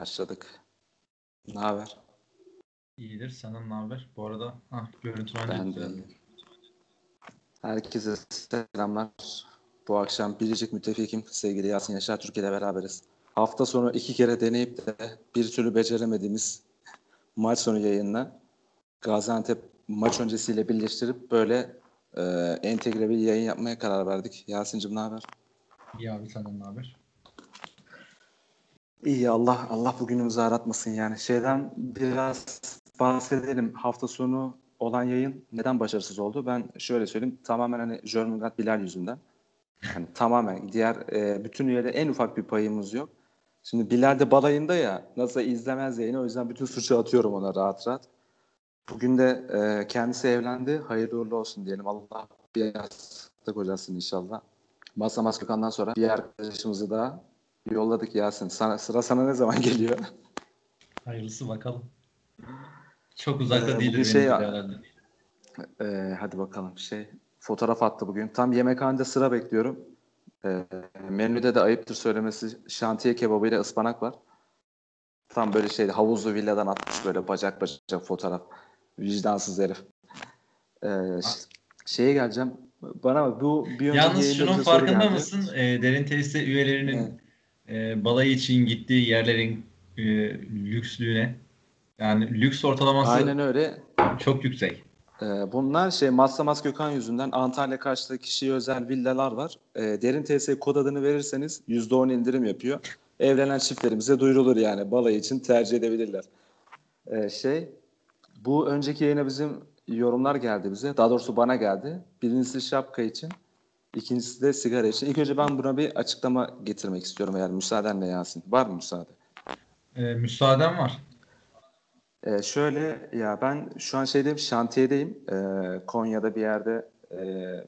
Başladık. Ne haber? İyidir. Senden ne haber? Bu arada ah, görüntü Ben de iyiyim. Herkese selamlar. Bu akşam biricik müttefikim sevgili Yasin Yaşar Türkiye'de beraberiz. Hafta sonu iki kere deneyip de bir türlü beceremediğimiz maç sonu yayınla Gaziantep maç öncesiyle birleştirip böyle e, entegre bir yayın yapmaya karar verdik. Yasin'cim ne haber? İyi abi senden ne haber? İyi Allah Allah bugünümüzü aratmasın yani. Şeyden biraz bahsedelim. Hafta sonu olan yayın neden başarısız oldu? Ben şöyle söyleyeyim. Tamamen hani Jörmungand Bilal yüzünden. Yani tamamen diğer e, bütün üyede en ufak bir payımız yok. Şimdi Bilal de balayında ya nasıl izlemez yayını o yüzden bütün suçu atıyorum ona rahat rahat. Bugün de e, kendisi evlendi. Hayırlı uğurlu olsun diyelim. Allah bir yastık kocasın inşallah. Masa Maskökan'dan sonra bir arkadaşımızı daha yolladık Yasin. Sana, sıra sana ne zaman geliyor? Hayırlısı bakalım. Çok uzakta Ee, benim şey- herhalde. Ee, hadi bakalım şey fotoğraf attı bugün. Tam yemekhanede sıra bekliyorum. Ee, menüde de ayıptır söylemesi şantiye kebabı ile ıspanak var. Tam böyle şeydi havuzlu villadan atmış böyle bacak bacak fotoğraf. Vicdansız herif. Ş- şeye geleceğim. Bana bak bu bir Yalnız şunun farkında mısın? Ee, derin tesiste üyelerinin e, balayı için gittiği yerlerin e, lükslüğüne yani lüks ortalaması Aynen öyle. çok yüksek. Ee, bunlar şey Maslamas Gökhan yüzünden Antalya Kaş'ta kişiye özel villalar var. Ee, derin TS kod adını verirseniz %10 indirim yapıyor. Evlenen çiftlerimize duyurulur yani. Balayı için tercih edebilirler. Ee, şey bu önceki yayına bizim yorumlar geldi bize. Daha doğrusu bana geldi. Birincisi şapka için. İkincisi de sigara için. İlk önce ben buna bir açıklama getirmek istiyorum eğer müsaadenle Yasin. Var mı müsaade? Ee, müsaaden var. Ee, şöyle ya ben şu an şeydeyim şantiyedeyim. Ee, Konya'da bir yerde e,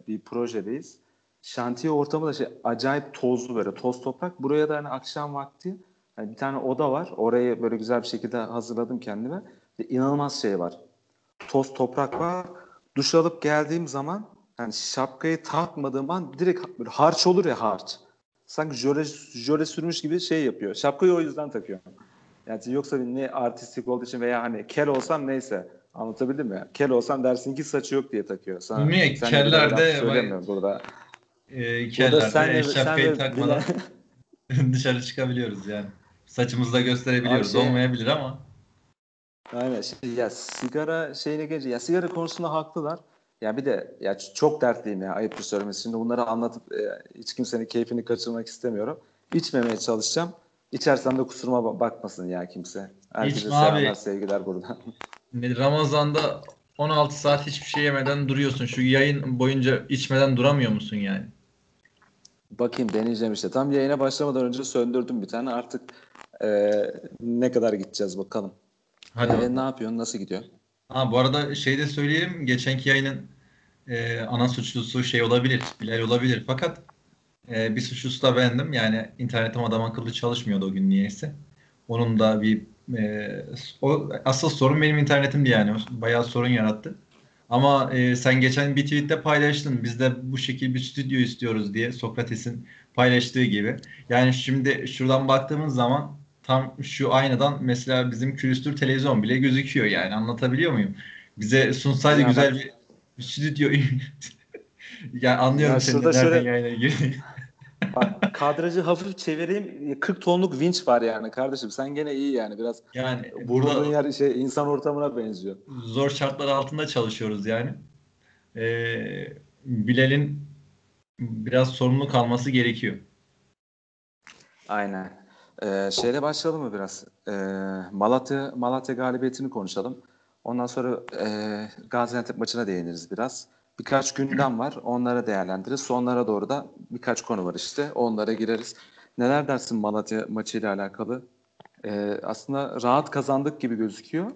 bir projedeyiz. Şantiye ortamı da şey acayip tozlu böyle toz toprak. Buraya da hani akşam vakti hani bir tane oda var. Orayı böyle güzel bir şekilde hazırladım kendime. Ve inanılmaz şey var. Toz toprak var. Duş alıp geldiğim zaman hani şapkayı takmadığım an direkt böyle harç olur ya harç. Sanki jöle, jöle sürmüş gibi şey yapıyor. Şapkayı o yüzden takıyorum. Yani yoksa ne artistik olduğu için veya hani kel olsam neyse anlatabildim mi? Kel olsam dersin ki saçı yok diye takıyor. Sana, Niye? sen Keller bir de- laf söylemiyorum burada. Burada kellerde sen de- şapkayı sen takmadan dışarı çıkabiliyoruz yani. Saçımızı da gösterebiliyoruz. Şey- Olmayabilir ama. Aynen şey, ya sigara şeyine gelince ya sigara konusunda haklılar. Ya bir de ya çok dertliyim ya ayıptır söylemesi. Şimdi bunları anlatıp e, hiç kimsenin keyfini kaçırmak istemiyorum. İçmemeye çalışacağım. İçersem de kusuruma ba- bakmasın ya kimse. Herkese İçme selamlar, abi. sevgiler buradan. Ramazan'da 16 saat hiçbir şey yemeden duruyorsun. Şu yayın boyunca içmeden duramıyor musun yani? Bakayım deneyeceğim işte. Tam yayına başlamadan önce söndürdüm bir tane. Artık e, ne kadar gideceğiz bakalım. Hadi. E, bakalım. ne yapıyorsun? Nasıl gidiyor? Ha, bu arada şey de söyleyeyim. Geçenki yayının e, ana suçlusu şey olabilir. Bilal olabilir. Fakat e, bir suçlusu da bendim. Yani internetim adam akıllı çalışmıyordu o gün niyeyse. Onun da bir e, o asıl sorun benim internetimdi yani. Bayağı sorun yarattı. Ama e, sen geçen bir tweette paylaştın. Biz de bu şekilde bir stüdyo istiyoruz diye Sokrates'in paylaştığı gibi. Yani şimdi şuradan baktığımız zaman tam şu aynadan mesela bizim külüstür televizyon bile gözüküyor yani anlatabiliyor muyum? Bize sunsaydı Ya güzel bir, bir stüdyo. yani anlıyorum Ya senin de nereden şöyle- yayına girdiğini. Bak kadrajı hafif çevireyim. 40 tonluk vinç var yani kardeşim. Sen gene iyi yani. Biraz Yani burada yer şey insan ortamına benziyor. zor şartlar altında çalışıyoruz yani. Ee, Bilal'in biraz sorumluluk alması gerekiyor. Aynen. Ee, şeyle başlayalım mı biraz? Ee, Malatya Malatya galibiyetini konuşalım. Ondan sonra e, Gaziantep maçına değiniriz biraz. Birkaç gündem var. Onlara değerlendiririz. Sonlara doğru da birkaç konu var işte. Onlara gireriz. Neler dersin Malatya maçıyla alakalı? Ee, aslında rahat kazandık gibi gözüküyor.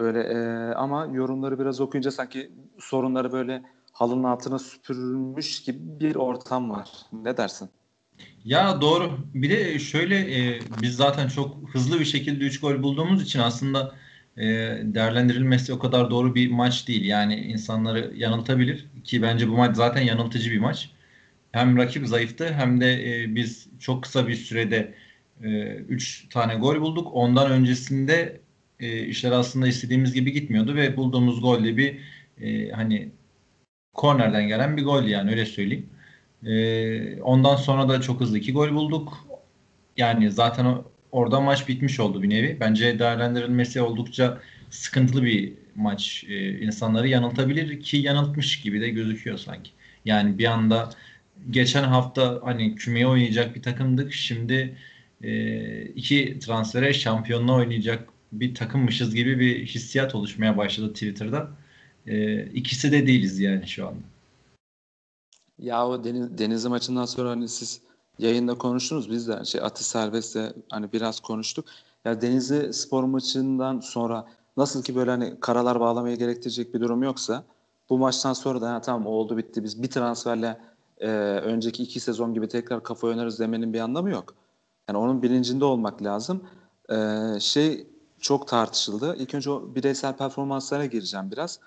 Böyle e, ama yorumları biraz okuyunca sanki sorunları böyle halının altına süpürülmüş gibi bir ortam var. Ne dersin? Ya doğru. Bir de şöyle e, biz zaten çok hızlı bir şekilde 3 gol bulduğumuz için aslında e, değerlendirilmesi o kadar doğru bir maç değil. Yani insanları yanıltabilir ki bence bu maç zaten yanıltıcı bir maç. Hem rakip zayıftı hem de e, biz çok kısa bir sürede 3 tane gol bulduk. Ondan öncesinde e, işler aslında istediğimiz gibi gitmiyordu ve bulduğumuz golle bir e, hani kornerden gelen bir gol yani öyle söyleyeyim. E, ondan sonra da çok hızlı iki gol bulduk. Yani zaten o, orada maç bitmiş oldu bir nevi. Bence değerlendirilmesi oldukça sıkıntılı bir maç. E, insanları yanıltabilir ki yanıltmış gibi de gözüküyor sanki. Yani bir anda geçen hafta hani kümeye oynayacak bir takımdık. Şimdi e, iki transfere şampiyonluğa oynayacak bir takımmışız gibi bir hissiyat oluşmaya başladı Twitter'da. E, ikisi de değiliz yani şu anda. Ya o Deniz, Denizli maçından sonra hani siz yayında konuştunuz biz de şey Atı Serbest'te hani biraz konuştuk. Ya Denizli spor maçından sonra nasıl ki böyle hani karalar bağlamaya gerektirecek bir durum yoksa bu maçtan sonra da ha, tamam oldu bitti biz bir transferle e, önceki iki sezon gibi tekrar kafa oynarız demenin bir anlamı yok. Yani onun bilincinde olmak lazım. E, şey çok tartışıldı. İlk önce o bireysel performanslara gireceğim biraz.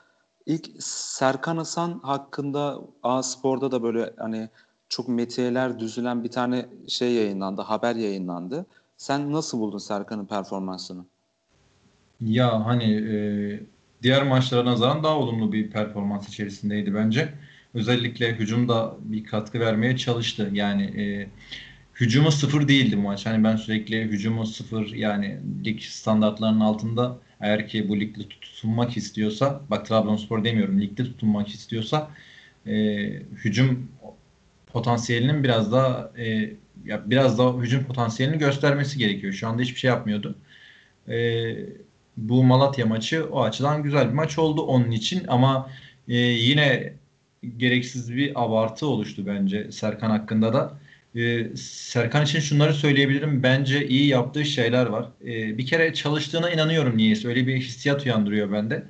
İlk Serkan Hasan hakkında A Spor'da da böyle hani çok metiyeler düzülen bir tane şey yayınlandı, haber yayınlandı. Sen nasıl buldun Serkan'ın performansını? Ya hani e, diğer maçlara nazaran daha olumlu bir performans içerisindeydi bence. Özellikle hücumda bir katkı vermeye çalıştı. Yani e, hücumu sıfır değildi maç. Hani ben sürekli hücumu sıfır yani lig standartlarının altında eğer ki bu ligde tutunmak istiyorsa bak Trabzonspor demiyorum ligde tutunmak istiyorsa e, hücum potansiyelinin biraz daha e, ya biraz daha hücum potansiyelini göstermesi gerekiyor. Şu anda hiçbir şey yapmıyordu. E, bu Malatya maçı o açıdan güzel bir maç oldu onun için ama e, yine gereksiz bir abartı oluştu bence Serkan hakkında da. Ee, Serkan için şunları söyleyebilirim. Bence iyi yaptığı şeyler var. Ee, bir kere çalıştığına inanıyorum niyeyse. Öyle bir hissiyat uyandırıyor bende.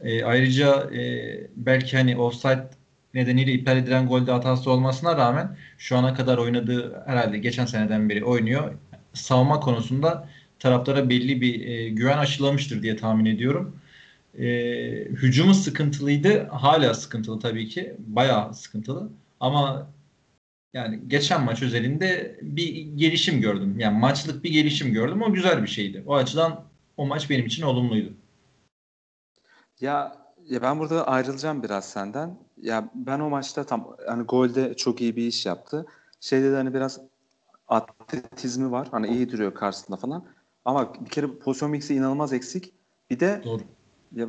Ee, ayrıca e, belki hani offside nedeniyle iptal edilen golde hatası olmasına rağmen şu ana kadar oynadığı herhalde geçen seneden beri oynuyor. Savunma konusunda taraftara belli bir e, güven aşılamıştır diye tahmin ediyorum. E, hücumu sıkıntılıydı. Hala sıkıntılı tabii ki. Bayağı sıkıntılı. Ama yani geçen maç özelinde bir gelişim gördüm. Yani maçlık bir gelişim gördüm. O güzel bir şeydi. O açıdan o maç benim için olumluydu. Ya ya ben burada ayrılacağım biraz senden. Ya ben o maçta tam hani golde çok iyi bir iş yaptı. Şeyde de hani biraz atletizmi var. Hani iyi duruyor karşısında falan. Ama bir kere pozisyon mixi inanılmaz eksik. Bir de Doğru. Ya,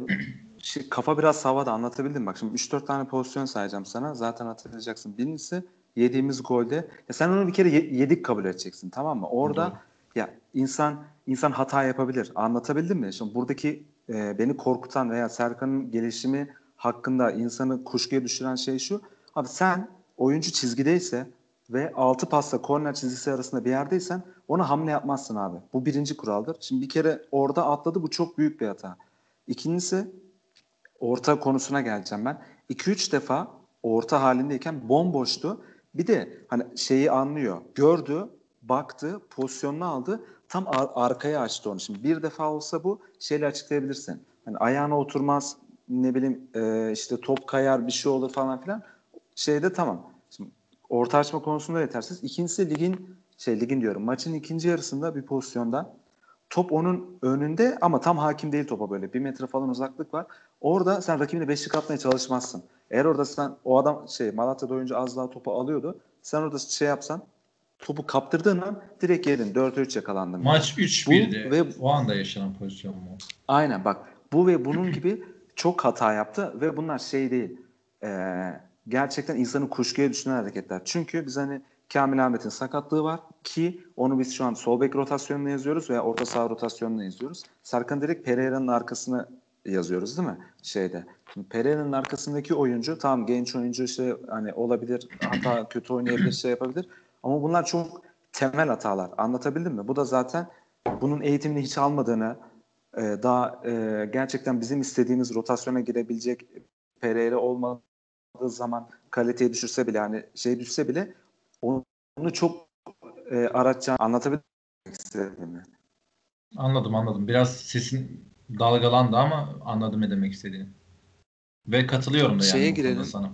şey, kafa biraz havada anlatabildim. Bak şimdi 3-4 tane pozisyon sayacağım sana. Zaten hatırlayacaksın. Birincisi yediğimiz golde ya sen onu bir kere yedik kabul edeceksin tamam mı? Orada Doğru. ya insan insan hata yapabilir. Anlatabildim mi? Şimdi buradaki e, beni korkutan veya Serkan'ın gelişimi hakkında insanı kuşkuya düşüren şey şu. Abi sen oyuncu çizgideyse ve altı pasla korner çizgisi arasında bir yerdeysen ona hamle yapmazsın abi. Bu birinci kuraldır. Şimdi bir kere orada atladı bu çok büyük bir hata. İkincisi orta konusuna geleceğim ben. 2-3 defa orta halindeyken bomboştu. Bir de hani şeyi anlıyor. Gördü, baktı, pozisyonunu aldı. Tam ar- arkaya açtı onu. Şimdi bir defa olsa bu şeyle açıklayabilirsin. Hani ayağına oturmaz, ne bileyim e, işte top kayar bir şey olur falan filan. Şeyde tamam. Şimdi orta açma konusunda yetersiz. İkincisi ligin şey ligin diyorum maçın ikinci yarısında bir pozisyonda top onun önünde ama tam hakim değil topa böyle. Bir metre falan uzaklık var. Orada sen rakibine beşlik atmaya çalışmazsın. Eğer orada sen o adam şey Malatya'da oyuncu az daha topu alıyordu. Sen orada şey yapsan topu kaptırdığın an direkt yedin. 4-3 yakalandın. Maç 3-1'di. Ve, o anda yaşanan pozisyon mu? Aynen bak. Bu ve bunun gibi çok hata yaptı ve bunlar şey değil. E, gerçekten insanı kuşkuya düşünen hareketler. Çünkü biz hani Kamil Ahmet'in sakatlığı var ki onu biz şu an sol bek rotasyonuna yazıyoruz veya orta saha rotasyonuna yazıyoruz. Serkan direkt Pereira'nın arkasına yazıyoruz değil mi? Şeyde. Pereira'nın arkasındaki oyuncu tam genç oyuncu işte hani olabilir hata kötü oynayabilir şey yapabilir ama bunlar çok temel hatalar. Anlatabildim mi? Bu da zaten bunun eğitimini hiç almadığını e, daha e, gerçekten bizim istediğimiz rotasyona girebilecek Pereira olmadığı zaman kaliteyi düşürse bile hani şey düşse bile onu çok e, araçacağını anlatabilmek istedim. Anladım anladım. Biraz sesin dalgalandı ama anladım ne demek istediğini. Ve katılıyorum da yani Şeye girelim. sana.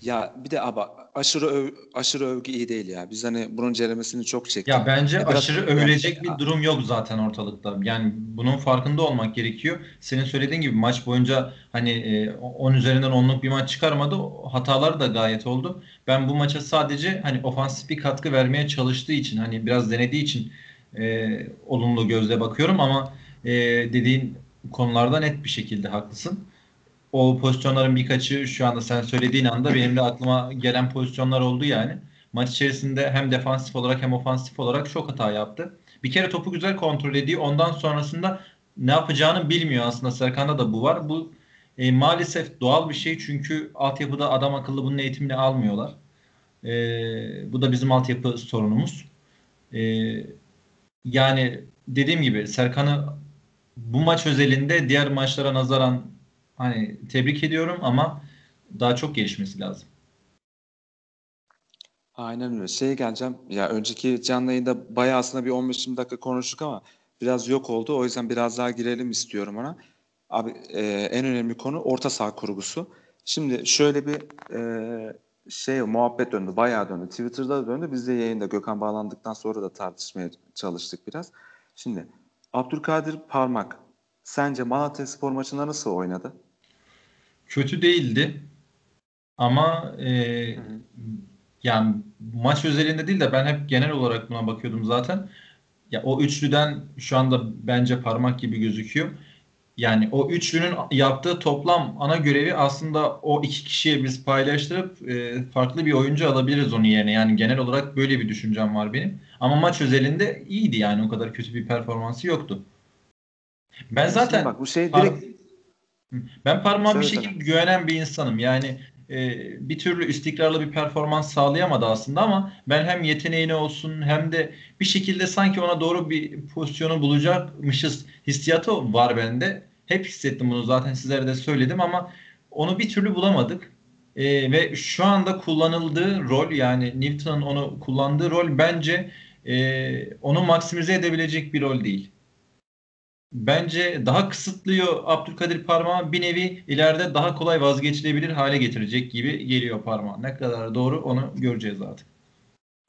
Ya bir de abi aşırı öv, aşırı övgü iyi değil ya. Biz hani bunun ceremesini çok çektik. Ya bence Ya aşırı övülecek yani- bir durum yok zaten ortalıkta. Yani bunun farkında olmak gerekiyor. Senin söylediğin gibi maç boyunca hani e, 10 üzerinden 10'luk bir maç çıkarmadı. O Hataları da gayet oldu. Ben bu maça sadece hani ofansif bir katkı vermeye çalıştığı için hani biraz denediği için e, olumlu gözle bakıyorum ama e, dediğin konularda net bir şekilde haklısın. O pozisyonların birkaçı şu anda sen söylediğin anda benim de aklıma gelen pozisyonlar oldu yani. Maç içerisinde hem defansif olarak hem ofansif olarak çok hata yaptı. Bir kere topu güzel kontrol ediyor. Ondan sonrasında ne yapacağını bilmiyor aslında. Serkan'da da bu var. Bu e, maalesef doğal bir şey çünkü altyapıda adam akıllı bunun eğitimini almıyorlar. E, bu da bizim altyapı sorunumuz. E, yani dediğim gibi Serkan'ı bu maç özelinde diğer maçlara nazaran hani tebrik ediyorum ama daha çok gelişmesi lazım. Aynen öyle. Şeye geleceğim. Ya önceki canlı yayında bayağı aslında bir 15-20 dakika konuştuk ama biraz yok oldu. O yüzden biraz daha girelim istiyorum ona. Abi e, en önemli konu orta saha kurgusu. Şimdi şöyle bir e, şey muhabbet döndü. Bayağı döndü. Twitter'da da döndü. Biz de yayında Gökhan bağlandıktan sonra da tartışmaya çalıştık biraz. Şimdi Abdülkadir Parmak sence Malatya Spor maçında nasıl oynadı? Kötü değildi ama e, yani maç özelinde değil de ben hep genel olarak buna bakıyordum zaten. Ya o üçlüden şu anda bence parmak gibi gözüküyor. Yani o üçlünün yaptığı toplam ana görevi aslında o iki kişiye biz paylaştırıp e, farklı bir oyuncu alabiliriz onun yerine. Yani genel olarak böyle bir düşüncem var benim. Ama maç özelinde iyiydi yani o kadar kötü bir performansı yoktu. Ben zaten bak bu şey direkt ben parmağa bir şekilde güvenen bir insanım. Yani e, bir türlü istikrarlı bir performans sağlayamadı aslında ama ben hem yeteneğini olsun hem de bir şekilde sanki ona doğru bir pozisyonu bulacakmışız hissiyatı var bende. Hep hissettim bunu zaten sizlere de söyledim ama onu bir türlü bulamadık. E, ve şu anda kullanıldığı rol yani Newton'un onu kullandığı rol bence e, onu maksimize edebilecek bir rol değil. Bence daha kısıtlıyor Abdülkadir Parmağı bir nevi ileride daha kolay vazgeçilebilir hale getirecek gibi geliyor Parmağı. Ne kadar doğru onu göreceğiz artık.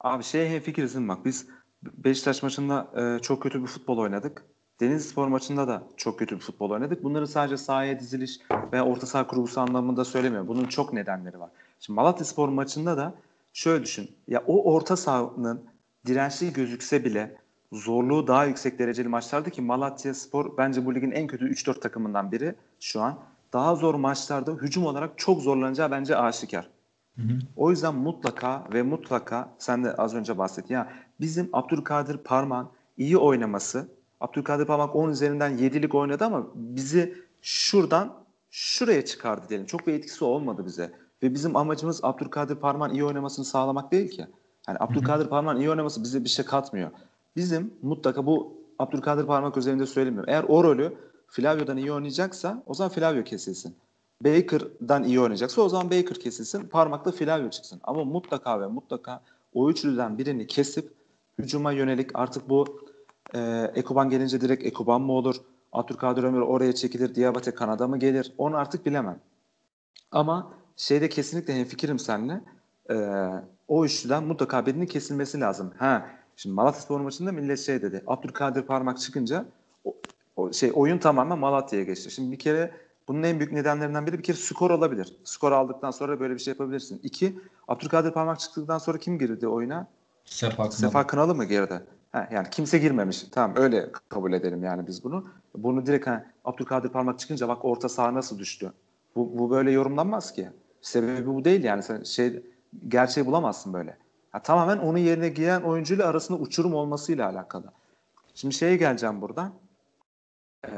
Abi şeye hemfikiriz bak biz Beşiktaş maçında e, çok kötü bir futbol oynadık. Denizlispor maçında da çok kötü bir futbol oynadık. Bunları sadece sahaya diziliş veya orta saha kurgusu anlamında söylemiyorum. Bunun çok nedenleri var. Şimdi Malatyaspor maçında da şöyle düşün. Ya o orta sahanın dirençli gözükse bile zorluğu daha yüksek dereceli maçlardı ki Malatyaspor bence bu ligin en kötü 3-4 takımından biri şu an. Daha zor maçlarda hücum olarak çok zorlanacağı bence aşikar. Hı hı. O yüzden mutlaka ve mutlaka sen de az önce bahsettin ya bizim Abdülkadir Parmak'ın iyi oynaması Abdülkadir Parmak 10 üzerinden 7'lik oynadı ama bizi şuradan şuraya çıkardı diyelim. Çok bir etkisi olmadı bize. Ve bizim amacımız Abdülkadir Parmak'ın iyi oynamasını sağlamak değil ki. Yani Abdülkadir Parmak'ın iyi oynaması bize bir şey katmıyor. Bizim mutlaka bu Abdülkadir Parmak üzerinde söylemiyorum. Eğer o rolü Flavio'dan iyi oynayacaksa o zaman Flavio kesilsin. Baker'dan iyi oynayacaksa o zaman Baker kesilsin. Parmakla Flavio çıksın. Ama mutlaka ve mutlaka o üçlüden birini kesip hücuma yönelik artık bu e, Ekuban gelince direkt Ekuban mı olur? Abdülkadir Ömür oraya çekilir. Diabate Kanada mı gelir? Onu artık bilemem. Ama şeyde kesinlikle hemfikirim seninle. E, o üçlüden mutlaka birinin kesilmesi lazım. Ha, şimdi Malatyaspor maçında millet şey dedi. Abdülkadir Parmak çıkınca o, o şey oyun tamamen Malatya'ya geçti. Şimdi bir kere bunun en büyük nedenlerinden biri bir kere skor olabilir. Skor aldıktan sonra böyle bir şey yapabilirsin. İki, Abdülkadir Parmak çıktıktan sonra kim girdi oyuna? Sefa Kınalı. Sefa Kınalı mı girdi? Ha, yani kimse girmemiş. Tamam öyle kabul edelim yani biz bunu. Bunu direkt ha, Abdülkadir Parmak çıkınca bak orta saha nasıl düştü. Bu, bu böyle yorumlanmaz ki. Sebebi bu değil yani. Sen şey gerçeği bulamazsın böyle. Ha, tamamen onun yerine giren oyuncuyla arasında uçurum olmasıyla alakalı. Şimdi şeye geleceğim buradan. Ee,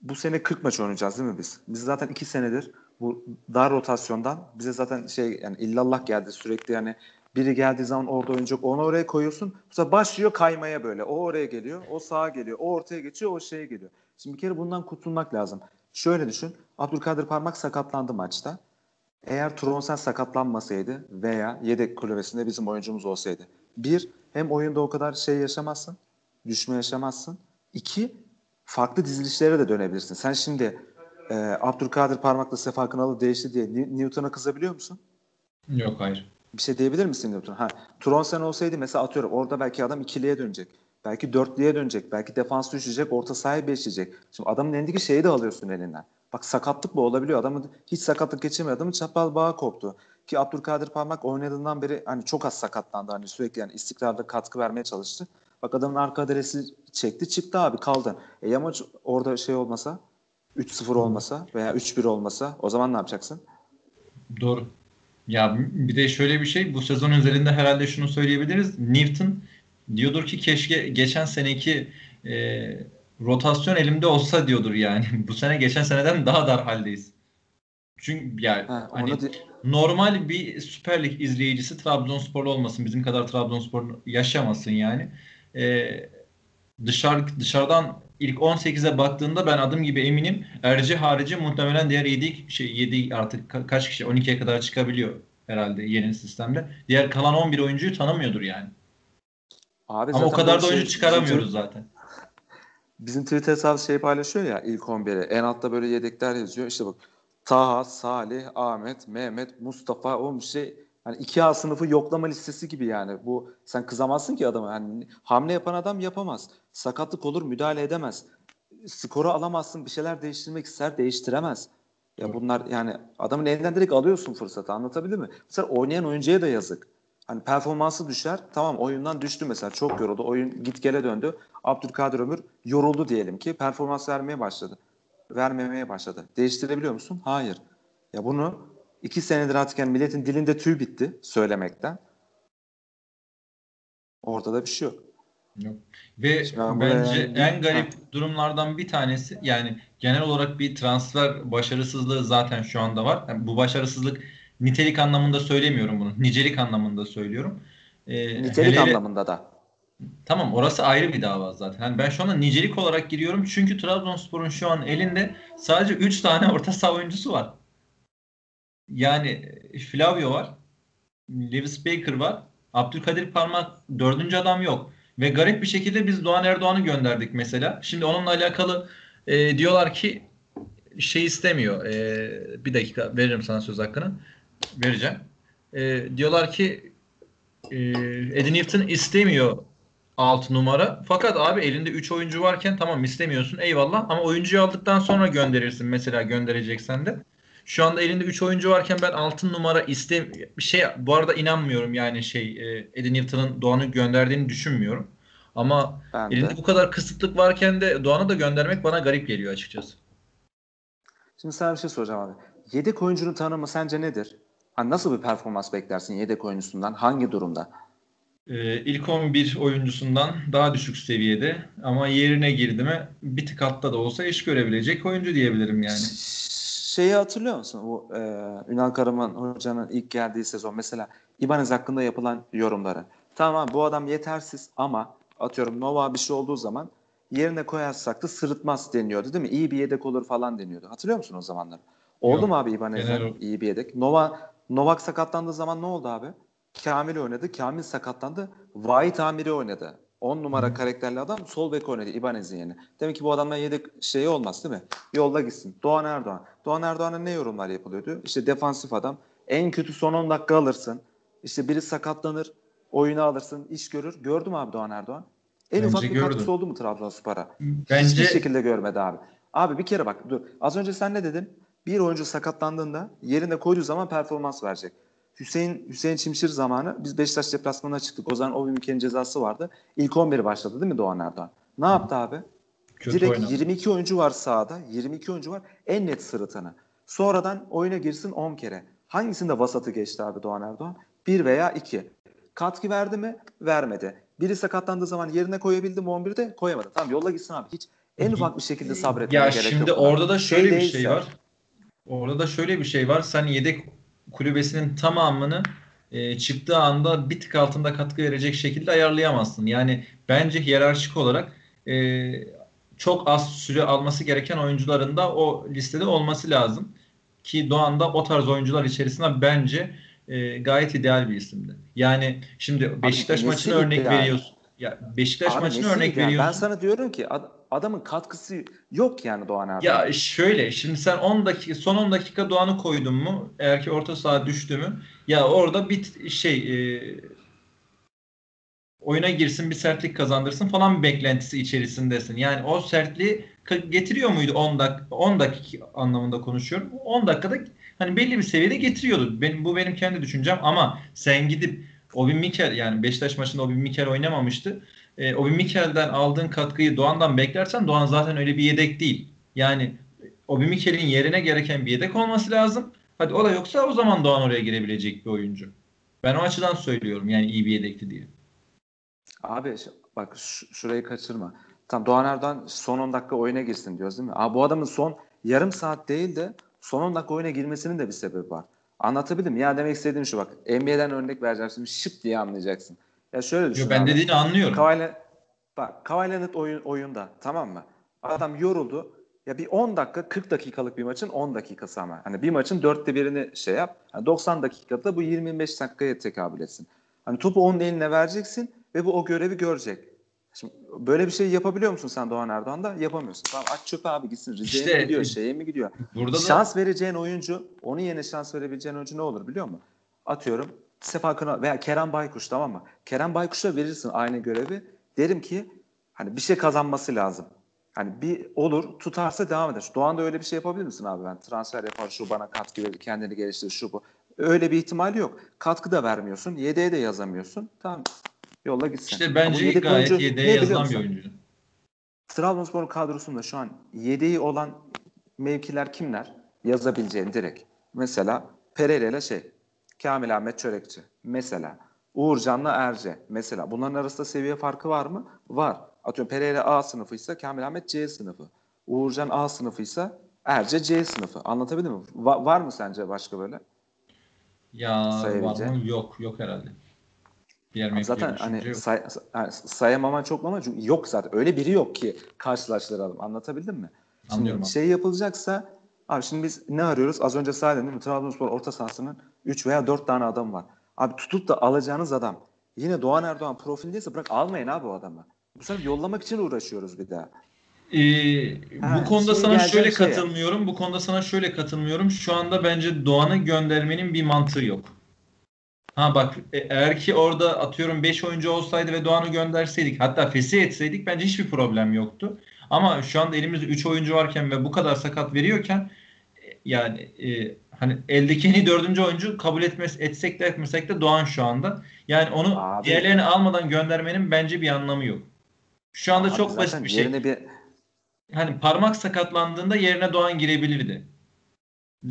bu sene 40 maç oynayacağız değil mi biz? Biz zaten 2 senedir bu dar rotasyondan bize zaten şey yani illallah geldi sürekli yani biri geldiği zaman orada oynayacak onu oraya koyuyorsun. Sonra başlıyor kaymaya böyle. O oraya geliyor, o sağa geliyor, o ortaya geçiyor, o şeye geliyor. Şimdi bir kere bundan kurtulmak lazım. Şöyle düşün. Abdülkadir Parmak sakatlandı maçta. Eğer Tronsen sakatlanmasaydı veya yedek kulübesinde bizim oyuncumuz olsaydı. Bir, hem oyunda o kadar şey yaşamazsın, düşme yaşamazsın. İki, farklı dizilişlere de dönebilirsin. Sen şimdi e, Abdülkadir Parmak'la Sefa Kınalı değişti diye Newton'a kızabiliyor musun? Yok hayır. Bir şey diyebilir misin Newton? Ha, Tronsen olsaydı mesela atıyorum orada belki adam ikiliye dönecek. Belki dörtlüye dönecek. Belki defans düşecek. Orta sahaya beşleyecek. Şimdi adamın elindeki şeyi de alıyorsun elinden. Bak sakatlık bu olabiliyor. Adamın hiç sakatlık geçirmiyor. Adamın çapal bağı koptu. Ki Abdülkadir Parmak oynadığından beri hani çok az sakatlandı. Hani sürekli yani istikrarda katkı vermeye çalıştı. Bak adamın arka adresi çekti çıktı abi kaldı. E Yamaç orada şey olmasa 3-0 olmasa veya 3-1 olmasa o zaman ne yapacaksın? Doğru. Ya bir de şöyle bir şey bu sezon üzerinde herhalde şunu söyleyebiliriz. Newton diyordur ki keşke geçen seneki e, rotasyon elimde olsa diyordur yani. bu sene geçen seneden daha dar haldeyiz. Çünkü yani ha, hani de... normal bir Süper Lig izleyicisi Trabzonsporlu olmasın. Bizim kadar Trabzonspor yaşamasın yani. Ee, dışarı dışarıdan ilk 18'e baktığında ben adım gibi eminim Erci harici muhtemelen diğer 7 şey 7 artık ka- kaç kişi 12'ye kadar çıkabiliyor herhalde yeni sistemde. Diğer kalan 11 oyuncuyu tanımıyordur yani. Abi Ama o kadar da oyuncu şey, çıkaramıyoruz zaten. Bizim Twitter hesabı şey paylaşıyor ya ilk 11'e. En altta böyle yedekler yazıyor. İşte bak Taha, Salih, Ahmet, Mehmet, Mustafa o bir şey hani iki A sınıfı yoklama listesi gibi yani. Bu sen kızamazsın ki adama. Yani hamle yapan adam yapamaz. Sakatlık olur müdahale edemez. Skoru alamazsın bir şeyler değiştirmek ister değiştiremez. Ya bunlar yani adamın elinden direkt alıyorsun fırsatı anlatabilir mi? Mesela oynayan oyuncuya da yazık. Hani performansı düşer. Tamam oyundan düştü mesela çok yoruldu. Oyun git gele döndü. Abdülkadir Ömür yoruldu diyelim ki performans vermeye başladı. Vermemeye başladı. Değiştirebiliyor musun? Hayır. Ya bunu iki senedir artık yani milletin dilinde tüy bitti söylemekten. Orada da bir şey yok. Yok. Ve Şimdi bence yani, en garip ha. durumlardan bir tanesi yani genel olarak bir transfer başarısızlığı zaten şu anda var. Yani bu başarısızlık nitelik anlamında söylemiyorum bunu. Nicelik anlamında söylüyorum. Ee, nitelik hele, anlamında da. Tamam orası ayrı bir dava zaten. Yani ben şu anda nicelik olarak giriyorum çünkü Trabzonspor'un şu an elinde sadece 3 tane orta saha oyuncusu var. Yani Flavio var. Lewis Baker var. Abdülkadir Parmak dördüncü adam yok. Ve garip bir şekilde biz Doğan Erdoğan'ı gönderdik mesela. Şimdi onunla alakalı e, diyorlar ki şey istemiyor. E, bir dakika veririm sana söz hakkını. Vereceğim. E, diyorlar ki e, Eddie Newton istemiyor 6 numara. Fakat abi elinde 3 oyuncu varken tamam istemiyorsun eyvallah ama oyuncuyu aldıktan sonra gönderirsin mesela göndereceksen de. Şu anda elinde 3 oyuncu varken ben 6 numara iste bir şey bu arada inanmıyorum yani şey e, Eddie Newton'ın Doğan'ı gönderdiğini düşünmüyorum. Ama ben elinde de. bu kadar kısıtlık varken de Doğan'ı da göndermek bana garip geliyor açıkçası. Şimdi sana bir şey soracağım abi. Yedek oyuncunun tanımı sence nedir? Hani nasıl bir performans beklersin yedek oyuncusundan? Hangi durumda? Ee, ilk 11 oyuncusundan daha düşük seviyede ama yerine girdi mi bir tık altta da olsa iş görebilecek oyuncu diyebilirim yani şeyi hatırlıyor musun? Bu e, Ünal Karaman hocanın ilk geldiği sezon mesela İbanez hakkında yapılan yorumları. Tamam bu adam yetersiz ama atıyorum Nova bir şey olduğu zaman yerine koyarsak da sırıtmaz deniyordu değil mi? İyi bir yedek olur falan deniyordu. Hatırlıyor musun o zamanları? Oldu Yok, mu abi İbanez'den iyi bir yedek? Nova Novak sakatlandığı zaman ne oldu abi? Kamil oynadı. Kamil sakatlandı. Vahit Amiri oynadı. 10 numara karakterli adam sol bek oynadı İbanez'in yerine. Demek ki bu adamdan yedek şeyi olmaz değil mi? Yolda gitsin. Doğan Erdoğan. Doğan Erdoğan'a ne yorumlar yapılıyordu? İşte defansif adam. En kötü son 10 dakika alırsın. İşte biri sakatlanır. Oyunu alırsın. iş görür. Gördüm abi Doğan Erdoğan. En Bence ufak bir gördüm. katkısı oldu mu Trabzonspor'a? Bence... Hiçbir şekilde görmedi abi. Abi bir kere bak dur. Az önce sen ne dedin? Bir oyuncu sakatlandığında yerine koyduğu zaman performans verecek. Hüseyin Hüseyin Çimşir zamanı biz Beşiktaş deplasmanına çıktık. O zaman o ülkenin cezası vardı. İlk 11 başladı değil mi Doğan Erdoğan? Ne yaptı abi? Kötü Direkt oynadı. 22 oyuncu var sahada. 22 oyuncu var. En net sırıtanı. Sonradan oyuna girsin 10 kere. Hangisinde vasatı geçti abi Doğan Erdoğan? Bir veya iki. Katkı verdi mi? Vermedi. Biri sakatlandığı zaman yerine koyabildi mi 11'de? Koyamadı. Tamam yolla gitsin abi. Hiç en ufak bir şekilde sabretmeye gerek yok. Ya şimdi orada da şöyle bir şey var. Orada da şöyle bir şey var. Sen yedek kulübesinin tamamını e, çıktığı anda bir tık altında katkı verecek şekilde ayarlayamazsın. Yani bence hiyerarşik olarak e, çok az süre alması gereken oyuncuların da o listede olması lazım. Ki Doğan da o tarz oyuncular içerisinde bence e, gayet ideal bir isimdi. Yani şimdi Beşiktaş Abi, maçına örnek yani. veriyorsun. Ya Beşiktaş Abi maçına nesi örnek yani? veriyorsun. Ben sana diyorum ki ad- adamın katkısı yok yani Doğan Erdoğan. Ya şöyle şimdi sen 10 dakika son 10 dakika Doğan'ı koydun mu eğer ki orta saha düştü mü ya orada bir şey e, oyuna girsin bir sertlik kazandırsın falan beklentisi içerisindesin. Yani o sertliği getiriyor muydu 10 dak 10 dakika anlamında konuşuyorum. 10 dakikada hani belli bir seviyede getiriyordu. Benim bu benim kendi düşüncem ama sen gidip Obi Mikel yani Beşiktaş maçında Obi Mikel oynamamıştı. E, Obi Mikel'den aldığın katkıyı Doğan'dan beklersen Doğan zaten öyle bir yedek değil. Yani Obi Mikel'in yerine gereken bir yedek olması lazım. Hadi o da yoksa o zaman Doğan oraya girebilecek bir oyuncu. Ben o açıdan söylüyorum yani iyi bir yedekti diye. Abi bak şurayı kaçırma. Tam Doğan Erdoğan son 10 dakika oyuna girsin diyoruz değil mi? Abi bu adamın son yarım saat değil de son 10 dakika oyuna girmesinin de bir sebebi var. Anlatabildim mi? Ya demek istediğim şu bak. NBA'den örnek vereceğim şimdi şıp diye anlayacaksın. Ya şöyle düşün Yo, ben abi. dediğini anlıyorum. Kawhi, bak Kawhi Leonard oyun, oyunda tamam mı? Adam yoruldu. Ya bir 10 dakika 40 dakikalık bir maçın 10 dakikası ama. Hani bir maçın dörtte birini şey yap. Yani 90 dakikada bu 25 dakikaya tekabül etsin. Hani topu onun eline vereceksin ve bu o görevi görecek. Şimdi böyle bir şey yapabiliyor musun sen Doğan Erdoğan'da? Yapamıyorsun. Tamam aç çöpe abi gitsin. Rize'ye İşte- mi gidiyor, şeye mi gidiyor? Burada da Şans vereceğin oyuncu, onun yerine şans verebileceğin oyuncu ne olur biliyor musun? Atıyorum Sefa Kınar veya Kerem Baykuş tamam mı? Kerem Baykuş'a verirsin aynı görevi. Derim ki hani bir şey kazanması lazım. Hani bir olur tutarsa devam eder. Doğan'da öyle bir şey yapabilir misin abi ben? Transfer yapar şu bana katkı verir kendini geliştirir şu bu. Öyle bir ihtimali yok. Katkı da vermiyorsun. Yedeğe de yazamıyorsun. Tamam yolla gitsin. işte bence yedek gayet oyuncu yedeğe yazılan bir oyuncu. Trabzonspor'un kadrosunda şu an yedeği olan mevkiler kimler? Yazabileceğin direkt. Mesela Pereira ile şey, Kamil Ahmet Çörekçi. Mesela Uğurcan'la Erce. Mesela bunların arasında seviye farkı var mı? Var. Atıyorum Pereira A sınıfıysa Kamil Ahmet C sınıfı. Uğurcan A sınıfıysa Erce C sınıfı. Anlatabildim mi? Va- var mı sence başka böyle? Ya var mı? Yok. Yok herhalde. Diğer Zaten hani say, yani sayamaman çok ama çünkü yok zaten. Öyle biri yok ki karşılaştıralım. Anlatabildim mi? Şimdi Anlıyorum abi. şey yapılacaksa abi şimdi biz ne arıyoruz? Az önce saydım değil mi? Trabzonspor orta sahasının 3 veya 4 tane adam var. Abi tutup da alacağınız adam yine Doğan Erdoğan profildeyse bırak almayın abi o adamı. Bu sefer yollamak için uğraşıyoruz bir daha. Ee, Ha, bu konuda şey sana şöyle şeye. katılmıyorum. Bu konuda sana şöyle katılmıyorum. Şu anda bence Doğan'ı göndermenin bir mantığı yok. Ha bak e- eğer ki orada atıyorum 5 oyuncu olsaydı ve Doğan'ı gönderseydik hatta fesih etseydik bence hiçbir problem yoktu. Ama şu anda elimizde 3 oyuncu varken ve bu kadar sakat veriyorken e, yani e, hani eldeki en iyi dördüncü oyuncu kabul etmez etsek de etmesek de Doğan şu anda. Yani onu Abi- diğerlerini almadan göndermenin bence bir anlamı yok. Şu anda Abi çok basit bir şey bir hani parmak sakatlandığında yerine Doğan girebilirdi.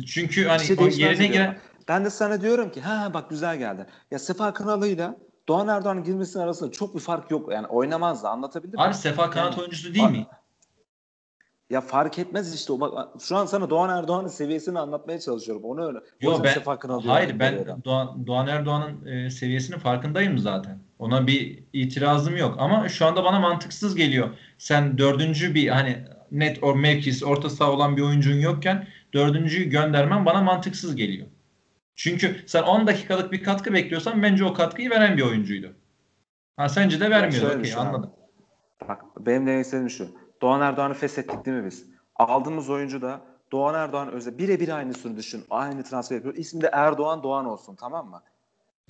Çünkü hani şey o yerine giren Ben de sana diyorum ki ha bak güzel geldi. Ya Sefa Kınalı'yla Doğan Erdoğan'ın girmesinin arasında çok bir fark yok. Yani oynamaz da anlatabildim mi? abi Sefa kanat Yani- oyuncusu değil mi? Ya fark etmez işte. O bak, şu an sana Doğan Erdoğan'ın seviyesini anlatmaya çalışıyorum. Onu öyle. Yo ben Kınalı'ya hayır ben. Doğan, Doğan Erdoğan'ın e, seviyesinin farkındayım zaten. Ona bir itirazım yok ama şu anda bana mantıksız geliyor. Sen dördüncü bir hani net o mevkisi orta saha olan bir oyuncun yokken dördüncüyü göndermen bana mantıksız geliyor. Çünkü sen 10 dakikalık bir katkı bekliyorsan bence o katkıyı veren bir oyuncuydu. Ha sence de vermiyordu. şöyle Okey anladım. Bak benim demek istediğim şu. Doğan Erdoğan'ı feshettik değil mi biz? Aldığımız oyuncu da Doğan Erdoğan özel birebir aynısını düşün. Aynı transfer yapıyor. İsmi de Erdoğan Doğan olsun tamam mı?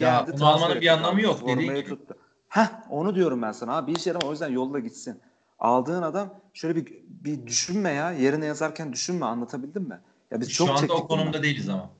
Ya, onu transfer almanın bir anlamı yok, dediğin gibi. tuttu. Heh onu diyorum ben sana. Abi bir işe yaramaz o yüzden yolla gitsin. Aldığın adam şöyle bir bir düşünme ya. Yerine yazarken düşünme anlatabildim mi? Ya biz Şu çok anda o konumda bundan. değiliz ama.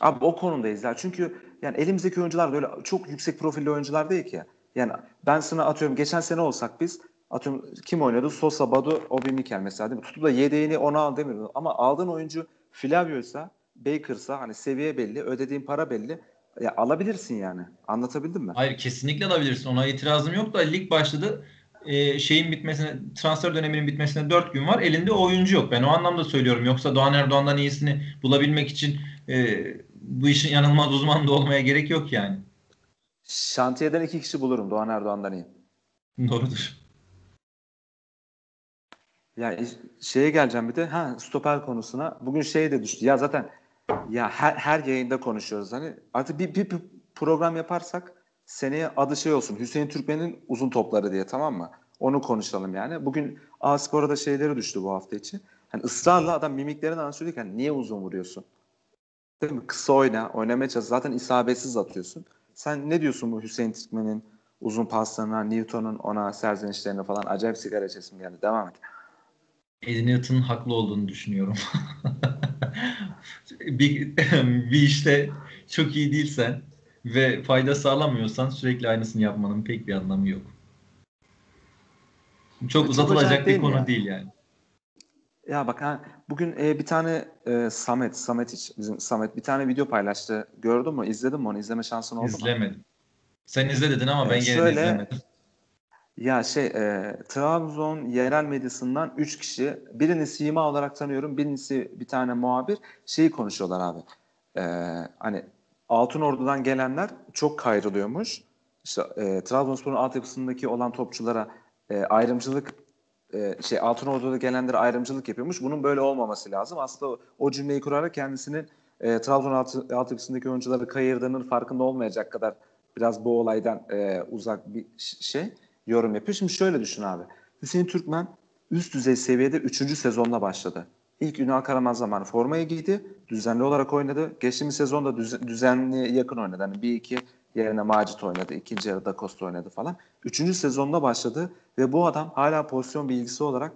Abi o konumdayız ya. Çünkü yani elimizdeki oyuncular da öyle çok yüksek profilli oyuncular değil ki. Yani ben sana atıyorum geçen sene olsak biz atıyorum kim oynadı? Sosa, Badu, Obi Mikel mesela değil mi? Tutup da yedeğini ona al demiyorum. Ama aldığın oyuncu Flavio'ysa, Baker'sa hani seviye belli, ödediğin para belli. Ya alabilirsin yani. Anlatabildim mi? Hayır kesinlikle alabilirsin. Ona itirazım yok da lig başladı. Ee, şeyin bitmesine, transfer döneminin bitmesine 4 gün var. Elinde oyuncu yok. Ben o anlamda söylüyorum. Yoksa Doğan Erdoğan'dan iyisini bulabilmek için e, bu işin yanılmaz uzmanı da olmaya gerek yok yani. Şantiyeden iki kişi bulurum Doğan Erdoğan'dan iyi. Doğrudur. Ya iş- şeye geleceğim bir de ha stoper konusuna. Bugün şey de düştü. Ya zaten ya her, her yayında konuşuyoruz hani. Artık bir, bir, bir program yaparsak seneye adı şey olsun Hüseyin Türkmen'in uzun topları diye tamam mı? Onu konuşalım yani. Bugün A-Spor'a da şeyleri düştü bu hafta içi. Hani ısrarla adam mimiklerinden anlatıyor ki hani niye uzun vuruyorsun? Değil mi? Kısa oyna, oynamaya çalış. Zaten isabetsiz atıyorsun. Sen ne diyorsun bu Hüseyin Türkmen'in uzun paslarına, Newton'un ona serzenişlerine falan acayip sigara içesim geldi. Devam et. Eddie Newton'un haklı olduğunu düşünüyorum. bir, bir işte çok iyi değilsen ve fayda sağlamıyorsan sürekli aynısını yapmanın pek bir anlamı yok. Çok, çok uzatılacak bir konu ya. değil yani. Ya bak ha, bugün e, bir tane e, Samet, Samet hiç bizim Samet bir tane video paylaştı. Gördün mü? İzledin mi onu? İzleme şansın oldu İzlemedim. mu? İzlemedim. Sen izle dedin ama ben ee, gene şöyle, de izlemedim. Ya şey e, Trabzon yerel medyasından 3 kişi birini sima olarak tanıyorum birincisi bir tane muhabir şeyi konuşuyorlar abi. E, hani Altın Ordu'dan gelenler çok kayrılıyormuş. İşte e, Trabzonspor'un altyapısındaki olan topçulara e, ayrımcılık e, şey Altın Ordu'da gelenlere ayrımcılık yapıyormuş. Bunun böyle olmaması lazım. Aslında o, cümleyi kurarak kendisinin e, Trabzon altı, altyapısındaki oyuncuları kayırdığının farkında olmayacak kadar biraz bu olaydan e, uzak bir şey yorum yapıyor. Şimdi şöyle düşün abi. Hüseyin Türkmen üst düzey seviyede 3. sezonla başladı. İlk Ünal Karaman zamanı formaya giydi. Düzenli olarak oynadı. Geçtiğimiz sezonda düz, düzenli yakın oynadı. Hani bir iki yerine Macit oynadı. ikinci yarıda Costa oynadı falan. Üçüncü sezonda başladı ve bu adam hala pozisyon bilgisi olarak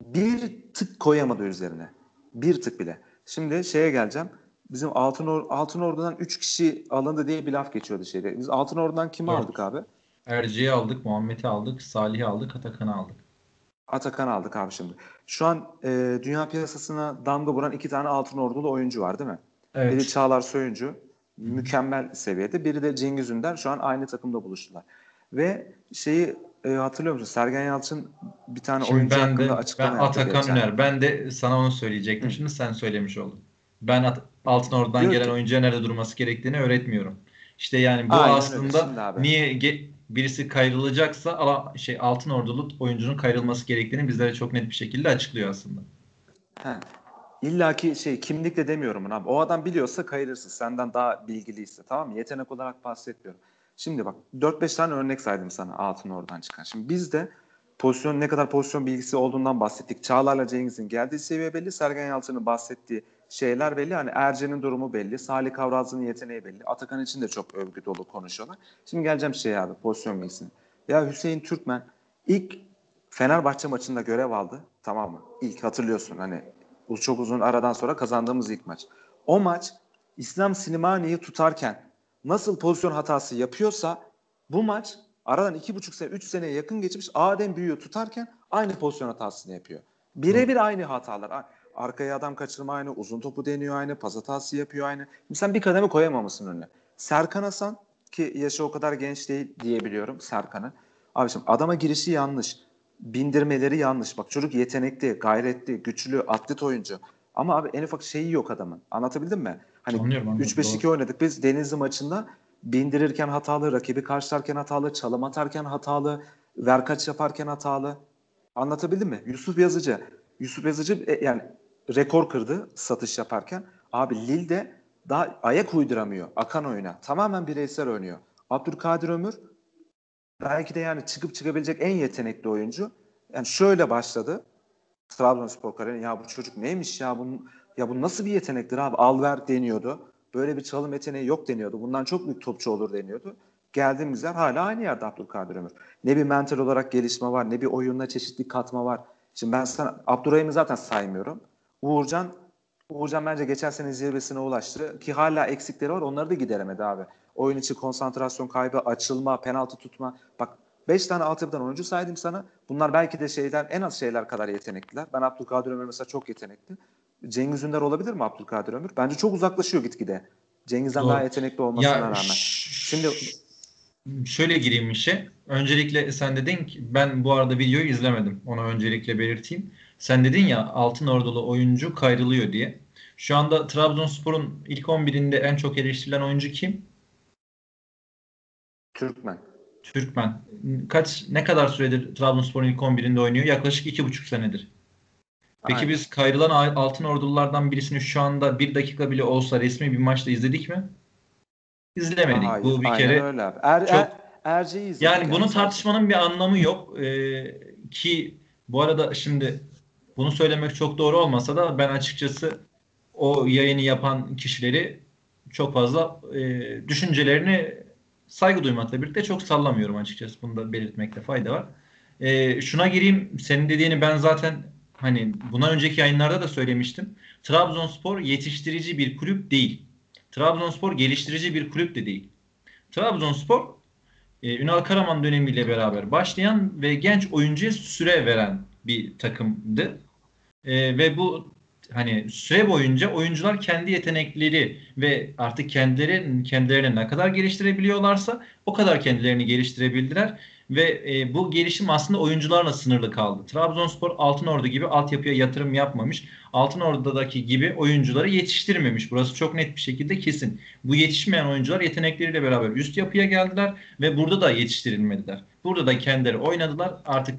bir tık koyamadı üzerine. Bir tık bile. Şimdi şeye geleceğim. Bizim Altın, Or Altın Ordu'dan 3 kişi alındı diye bir laf geçiyordu şeyde. Biz Altın Ordu'dan kimi evet. aldık abi? Erci'yi aldık, Muhammed'i aldık, Salih'i aldık, Atakan'ı aldık. Atakan aldık abi şimdi. Şu an e, dünya piyasasına damga vuran iki tane Altın Ordulu oyuncu var değil mi? Evet. Biri Çağlar Soyuncu, mükemmel seviyede. Biri de Cengiz Ünder. Şu an aynı takımda buluştular. Ve şeyi e, hatırlıyor musun? Sergen Yalçın bir tane Şimdi oyuncu ben hakkında de, açıklama ben Atakan Üner. Ben de sana onu söyleyecektim. Hı. Şimdi sen söylemiş oldun. Ben At Altın Ordu'dan Diyor gelen ki, oyuncuya nerede durması gerektiğini öğretmiyorum. İşte yani bu Aynen aslında niye birisi kayrılacaksa ala, şey Altın Ordulu oyuncunun kayrılması gerektiğini bizlere çok net bir şekilde açıklıyor aslında. He. İlla ki şey kimlikle demiyorum abi. O adam biliyorsa kayırırsın. Senden daha bilgiliyse tamam mı? Yetenek olarak bahsetmiyorum. Şimdi bak 4-5 tane örnek saydım sana altın oradan çıkan. Şimdi biz de pozisyon ne kadar pozisyon bilgisi olduğundan bahsettik. Çağlar'la Cengiz'in geldiği seviye belli. Sergen Yalçın'ın bahsettiği şeyler belli. Hani Erce'nin durumu belli. Salih Kavrazlı'nın yeteneği belli. Atakan için de çok övgü dolu konuşuyorlar. Şimdi geleceğim şey abi pozisyon bilgisine. Ya Hüseyin Türkmen ilk Fenerbahçe maçında görev aldı. Tamam mı? İlk hatırlıyorsun hani çok uzun aradan sonra kazandığımız ilk maç. O maç İslam Sinemani'yi tutarken nasıl pozisyon hatası yapıyorsa bu maç aradan iki buçuk sene, üç seneye yakın geçmiş Adem Büyü'yü tutarken aynı pozisyon hatasını yapıyor. Birebir aynı hatalar. Arkaya adam kaçırma aynı, uzun topu deniyor aynı, pas hatası yapıyor aynı. Şimdi sen bir kademe koyamamışsın önüne. Serkan Hasan ki yaşı o kadar genç değil diyebiliyorum Serkan'ı. Abi şimdi adama girişi yanlış. Bindirmeleri yanlış. Bak çocuk yetenekli, gayretli, güçlü, atlet oyuncu. Ama abi en ufak şeyi yok adamın. Anlatabildim mi? Hani 3-5-2 oynadık biz Denizli maçında bindirirken hatalı, rakibi karşılarken hatalı, çalım atarken hatalı, verkaç yaparken hatalı. Anlatabildim mi? Yusuf Yazıcı. Yusuf Yazıcı e, yani rekor kırdı satış yaparken. Abi Lille'de daha ayak uyduramıyor. Akan oyuna. Tamamen bireysel oynuyor. Abdülkadir Ömür belki de yani çıkıp çıkabilecek en yetenekli oyuncu. Yani şöyle başladı. Trabzonspor kariyeri. Ya bu çocuk neymiş ya? Bunun, ya bu nasıl bir yetenektir abi? Alver deniyordu. Böyle bir çalım yeteneği yok deniyordu. Bundan çok büyük topçu olur deniyordu. Geldiğimiz yer hala aynı yerde Abdülkadir Ömür. Ne bir mental olarak gelişme var, ne bir oyunla çeşitli katma var. Şimdi ben sana Abdurrahim'i zaten saymıyorum. Uğurcan Uğurcan bence geçen sene zirvesine ulaştı ki hala eksikleri var onları da gideremedi abi. Oyun içi konsantrasyon kaybı, açılma, penaltı tutma. Bak 5 tane altyapıdan oyuncu saydım sana. Bunlar belki de şeyden en az şeyler kadar yetenekliler. Ben Abdülkadir Ömür mesela çok yetenekli. Cengiz Ünder olabilir mi Abdülkadir Ömür? Bence çok uzaklaşıyor gitgide. Cengiz'den Doğru. daha yetenekli olmasına ya, rağmen. Şimdi şöyle gireyim işe. Öncelikle sen dedin ki ben bu arada videoyu izlemedim. Onu öncelikle belirteyim. Sen dedin ya Altın Ordulu oyuncu kayrılıyor diye. Şu anda Trabzonspor'un ilk 11'inde en çok eleştirilen oyuncu kim? Türkmen. Türkmen. Kaç ne kadar süredir Trabzonspor'un ilk 11'inde oynuyor? Yaklaşık iki buçuk senedir. Peki Aynen. biz kayrılan Altın Ordululardan birisini şu anda bir dakika bile olsa resmi bir maçta izledik mi? izlemedik. Hayır, Bu bir aynen kere öyle abi. Er, çok- er, Erce'yi izledik. yani bunu tartışmanın bir anlamı yok. Ee, ki bu arada şimdi bunu söylemek çok doğru olmasa da ben açıkçası o yayını yapan kişileri çok fazla e, düşüncelerini saygı duymakla birlikte çok sallamıyorum açıkçası. Bunu da belirtmekte fayda var. E, şuna gireyim. Senin dediğini ben zaten hani bundan önceki yayınlarda da söylemiştim. Trabzonspor yetiştirici bir kulüp değil. Trabzonspor geliştirici bir kulüp de değil. Trabzonspor e, Ünal Karaman dönemiyle beraber başlayan ve genç oyuncuya süre veren bir takımdı. E, ve bu hani süre boyunca oyuncular kendi yetenekleri ve artık kendileri kendilerini ne kadar geliştirebiliyorlarsa o kadar kendilerini geliştirebildiler ve e, bu gelişim aslında oyuncularla sınırlı kaldı. Trabzonspor Altınordu gibi altyapıya yatırım yapmamış. Altınordu'daki gibi oyuncuları yetiştirmemiş. Burası çok net bir şekilde kesin. Bu yetişmeyen oyuncular yetenekleriyle beraber üst yapıya geldiler ve burada da yetiştirilmediler. Burada da kendileri oynadılar. Artık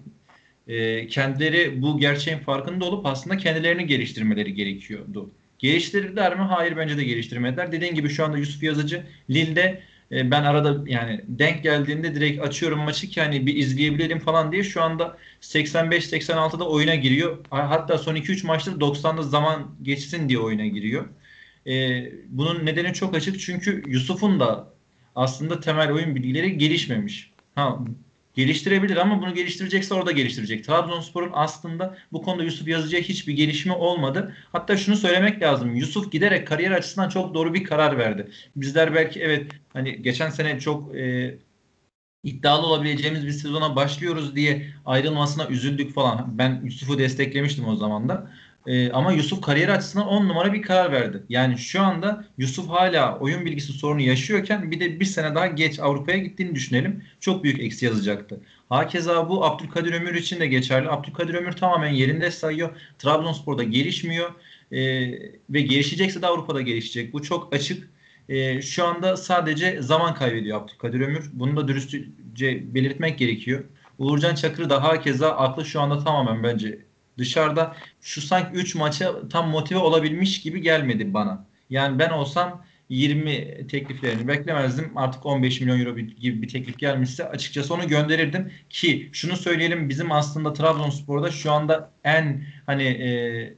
e, kendileri bu gerçeğin farkında olup aslında kendilerini geliştirmeleri gerekiyordu. Geliştirdiler mi? Hayır bence de geliştirmediler. Dediğin gibi şu anda Yusuf Yazıcı Lille'de e, ben arada yani denk geldiğinde direkt açıyorum maçı ki hani bir izleyebilelim falan diye şu anda 85-86'da oyuna giriyor. Hatta son 2-3 maçta 90'da zaman geçsin diye oyuna giriyor. E, bunun nedeni çok açık çünkü Yusuf'un da aslında temel oyun bilgileri gelişmemiş. Ha, geliştirebilir ama bunu geliştirecekse orada geliştirecek. Trabzonspor'un aslında bu konuda Yusuf Yazıcı'ya hiçbir gelişme olmadı. Hatta şunu söylemek lazım. Yusuf giderek kariyer açısından çok doğru bir karar verdi. Bizler belki evet hani geçen sene çok e, iddialı olabileceğimiz bir sezona başlıyoruz diye ayrılmasına üzüldük falan. Ben Yusuf'u desteklemiştim o zaman da. Ee, ama Yusuf kariyer açısından 10 numara bir karar verdi. Yani şu anda Yusuf hala oyun bilgisi sorunu yaşıyorken bir de bir sene daha geç Avrupa'ya gittiğini düşünelim. Çok büyük eksi yazacaktı. Hakeza bu Abdülkadir Ömür için de geçerli. Abdülkadir Ömür tamamen yerinde sayıyor. Trabzonspor'da gelişmiyor. Ee, ve gelişecekse de Avrupa'da gelişecek. Bu çok açık. Ee, şu anda sadece zaman kaybediyor Abdülkadir Ömür. Bunu da dürüstçe belirtmek gerekiyor. Uğurcan Çakır da hakeza aklı şu anda tamamen bence dışarıda şu sanki 3 maça tam motive olabilmiş gibi gelmedi bana. Yani ben olsam 20 tekliflerini beklemezdim. Artık 15 milyon euro gibi bir teklif gelmişse açıkçası onu gönderirdim ki şunu söyleyelim bizim aslında Trabzonspor'da şu anda en hani e,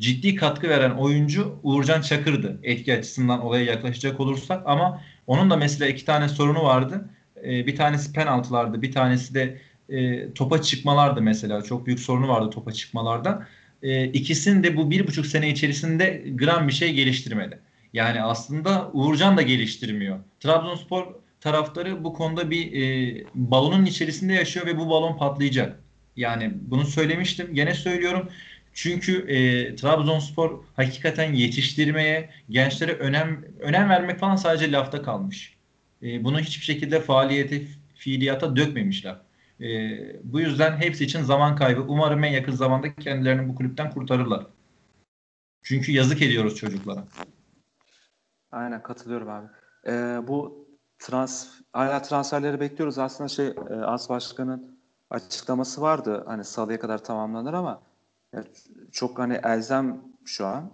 ciddi katkı veren oyuncu Uğurcan Çakır'dı etki açısından olaya yaklaşacak olursak ama onun da mesela iki tane sorunu vardı. E, bir tanesi penaltılardı, bir tanesi de e, topa çıkmalardı mesela. Çok büyük sorunu vardı topa çıkmalarda. E, ikisini de bu bir buçuk sene içerisinde gram bir şey geliştirmedi. Yani aslında Uğurcan da geliştirmiyor. Trabzonspor taraftarı bu konuda bir e, balonun içerisinde yaşıyor ve bu balon patlayacak. Yani bunu söylemiştim. Gene söylüyorum. Çünkü e, Trabzonspor hakikaten yetiştirmeye, gençlere önem önem vermek falan sadece lafta kalmış. E, bunu hiçbir şekilde faaliyete, fiiliyata dökmemişler. E, bu yüzden hepsi için zaman kaybı. Umarım en yakın zamanda kendilerini bu kulüpten kurtarırlar. Çünkü yazık ediyoruz çocuklara. Aynen katılıyorum abi. Ee, bu trans hala transferleri bekliyoruz. Aslında şey e, As Başkan'ın açıklaması vardı. Hani salıya kadar tamamlanır ama evet, çok hani elzem şu an.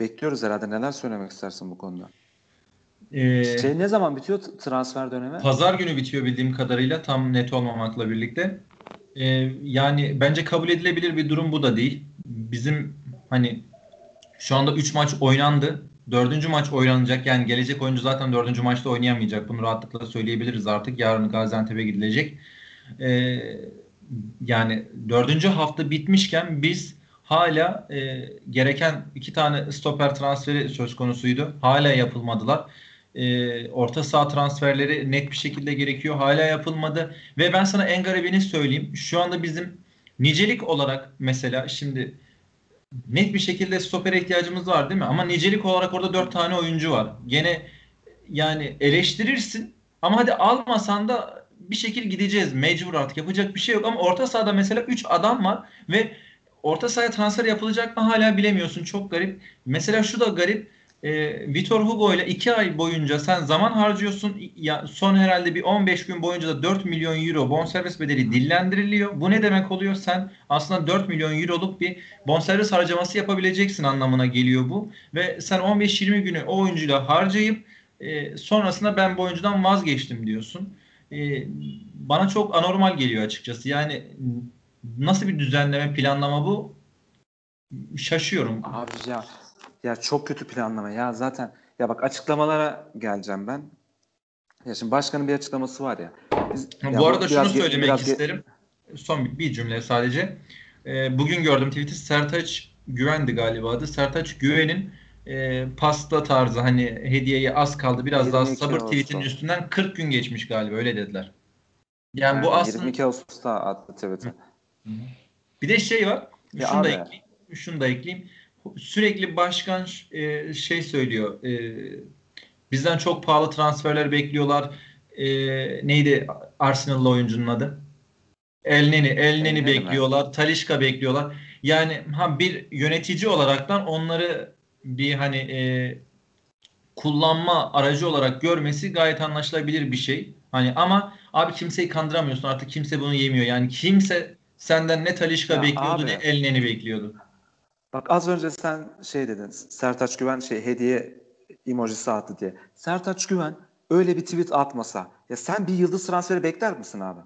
Bekliyoruz herhalde. Neler söylemek istersin bu konuda? Ee, şey ne zaman bitiyor transfer dönemi? Pazar günü bitiyor bildiğim kadarıyla tam net olmamakla birlikte. Ee, yani bence kabul edilebilir bir durum bu da değil. Bizim hani şu anda 3 maç oynandı. Dördüncü maç oynanacak. Yani gelecek oyuncu zaten dördüncü maçta oynayamayacak. Bunu rahatlıkla söyleyebiliriz artık. Yarın Gaziantep'e gidilecek. Ee, yani dördüncü hafta bitmişken biz hala e, gereken iki tane stoper transferi söz konusuydu. Hala yapılmadılar. E, orta saha transferleri net bir şekilde gerekiyor. Hala yapılmadı. Ve ben sana en garibini söyleyeyim. Şu anda bizim nicelik olarak mesela şimdi net bir şekilde stopere ihtiyacımız var değil mi? Ama nicelik olarak orada dört tane oyuncu var. Gene yani eleştirirsin ama hadi almasan da bir şekil gideceğiz. Mecbur artık yapacak bir şey yok ama orta sahada mesela 3 adam var ve orta sahaya transfer yapılacak mı hala bilemiyorsun. Çok garip. Mesela şu da garip. E, Vitor Hugo ile 2 ay boyunca sen zaman harcıyorsun. Ya, son herhalde bir 15 gün boyunca da 4 milyon euro bonservis bedeli dillendiriliyor. Bu ne demek oluyor? Sen aslında 4 milyon euroluk bir bonservis harcaması yapabileceksin anlamına geliyor bu. Ve sen 15-20 günü o oyuncuyla harcayıp E, sonrasında ben bu oyuncudan vazgeçtim diyorsun. E, bana çok anormal geliyor açıkçası. Yani nasıl bir düzenleme, planlama bu? Şaşıyorum. Abi ya ya çok kötü planlama. Ya zaten ya bak açıklamalara geleceğim ben. Ya şimdi başkanın bir açıklaması var ya. Biz, bu ya arada şunu söylemek biraz isterim. Son bir, bir cümle sadece. Ee, bugün gördüm tweet'i Sertaç Güvendi galiba adı. Sertaç Güven'in e, pasta tarzı hani hediyeye az kaldı biraz daha sabır tweet'in üstünden 40 gün geçmiş galiba öyle dediler. Yani, yani bu aslında 22 Ağustos'ta attı tweet'i. Bir de şey var. Ya şunu abi. da ekleyeyim. Şunu da ekleyeyim. Sürekli başkan e, şey söylüyor. E, bizden çok pahalı transferler bekliyorlar. E, neydi Arsenal'lı oyuncunun adı? Elneni, Elneni bekliyorlar. Mi? Talişka bekliyorlar. Yani ha bir yönetici olaraktan onları bir hani e, kullanma aracı olarak görmesi gayet anlaşılabilir bir şey. Hani ama abi kimseyi kandıramıyorsun artık kimse bunu yemiyor. Yani kimse senden ne Talişka ya bekliyordu abi, ne Elneni bekliyordu. Bak az önce sen şey dedin. Sertaç Güven şey hediye emojisi attı diye. Sertaç Güven öyle bir tweet atmasa ya sen bir yıldız transferi bekler misin abi?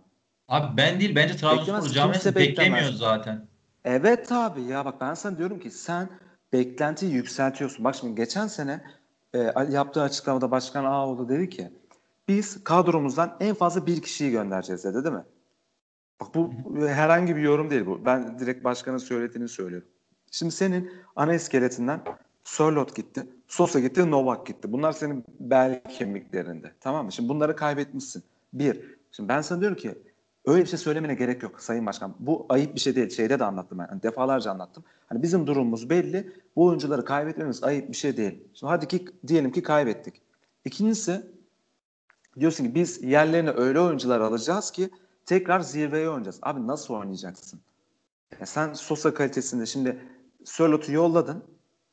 Abi ben değil bence Trabzonspor camiası beklemiyor zaten. Evet abi ya bak ben sana diyorum ki sen beklentiyi yükseltiyorsun. Bak şimdi geçen sene e, yaptığı açıklamada Başkan Ağoğlu dedi ki biz kadromuzdan en fazla bir kişiyi göndereceğiz dedi değil mi? Bak bu herhangi bir yorum değil bu. Ben direkt başkanın söylediğini söylüyorum. Şimdi senin ana iskeletinden Sörlot gitti, Sosa gitti, Novak gitti. Bunlar senin bel kemiklerinde. Tamam mı? Şimdi bunları kaybetmişsin. Bir. Şimdi ben sana diyorum ki öyle bir şey söylemene gerek yok Sayın Başkan. Bu ayıp bir şey değil. Şeyde de anlattım ben. Yani defalarca anlattım. Hani bizim durumumuz belli. Bu oyuncuları kaybetmemiz ayıp bir şey değil. Şimdi hadi ki diyelim ki kaybettik. İkincisi diyorsun ki biz yerlerine öyle oyuncular alacağız ki tekrar zirveye oynayacağız. Abi nasıl oynayacaksın? Ya sen Sosa kalitesinde şimdi Sörlot'u yolladın.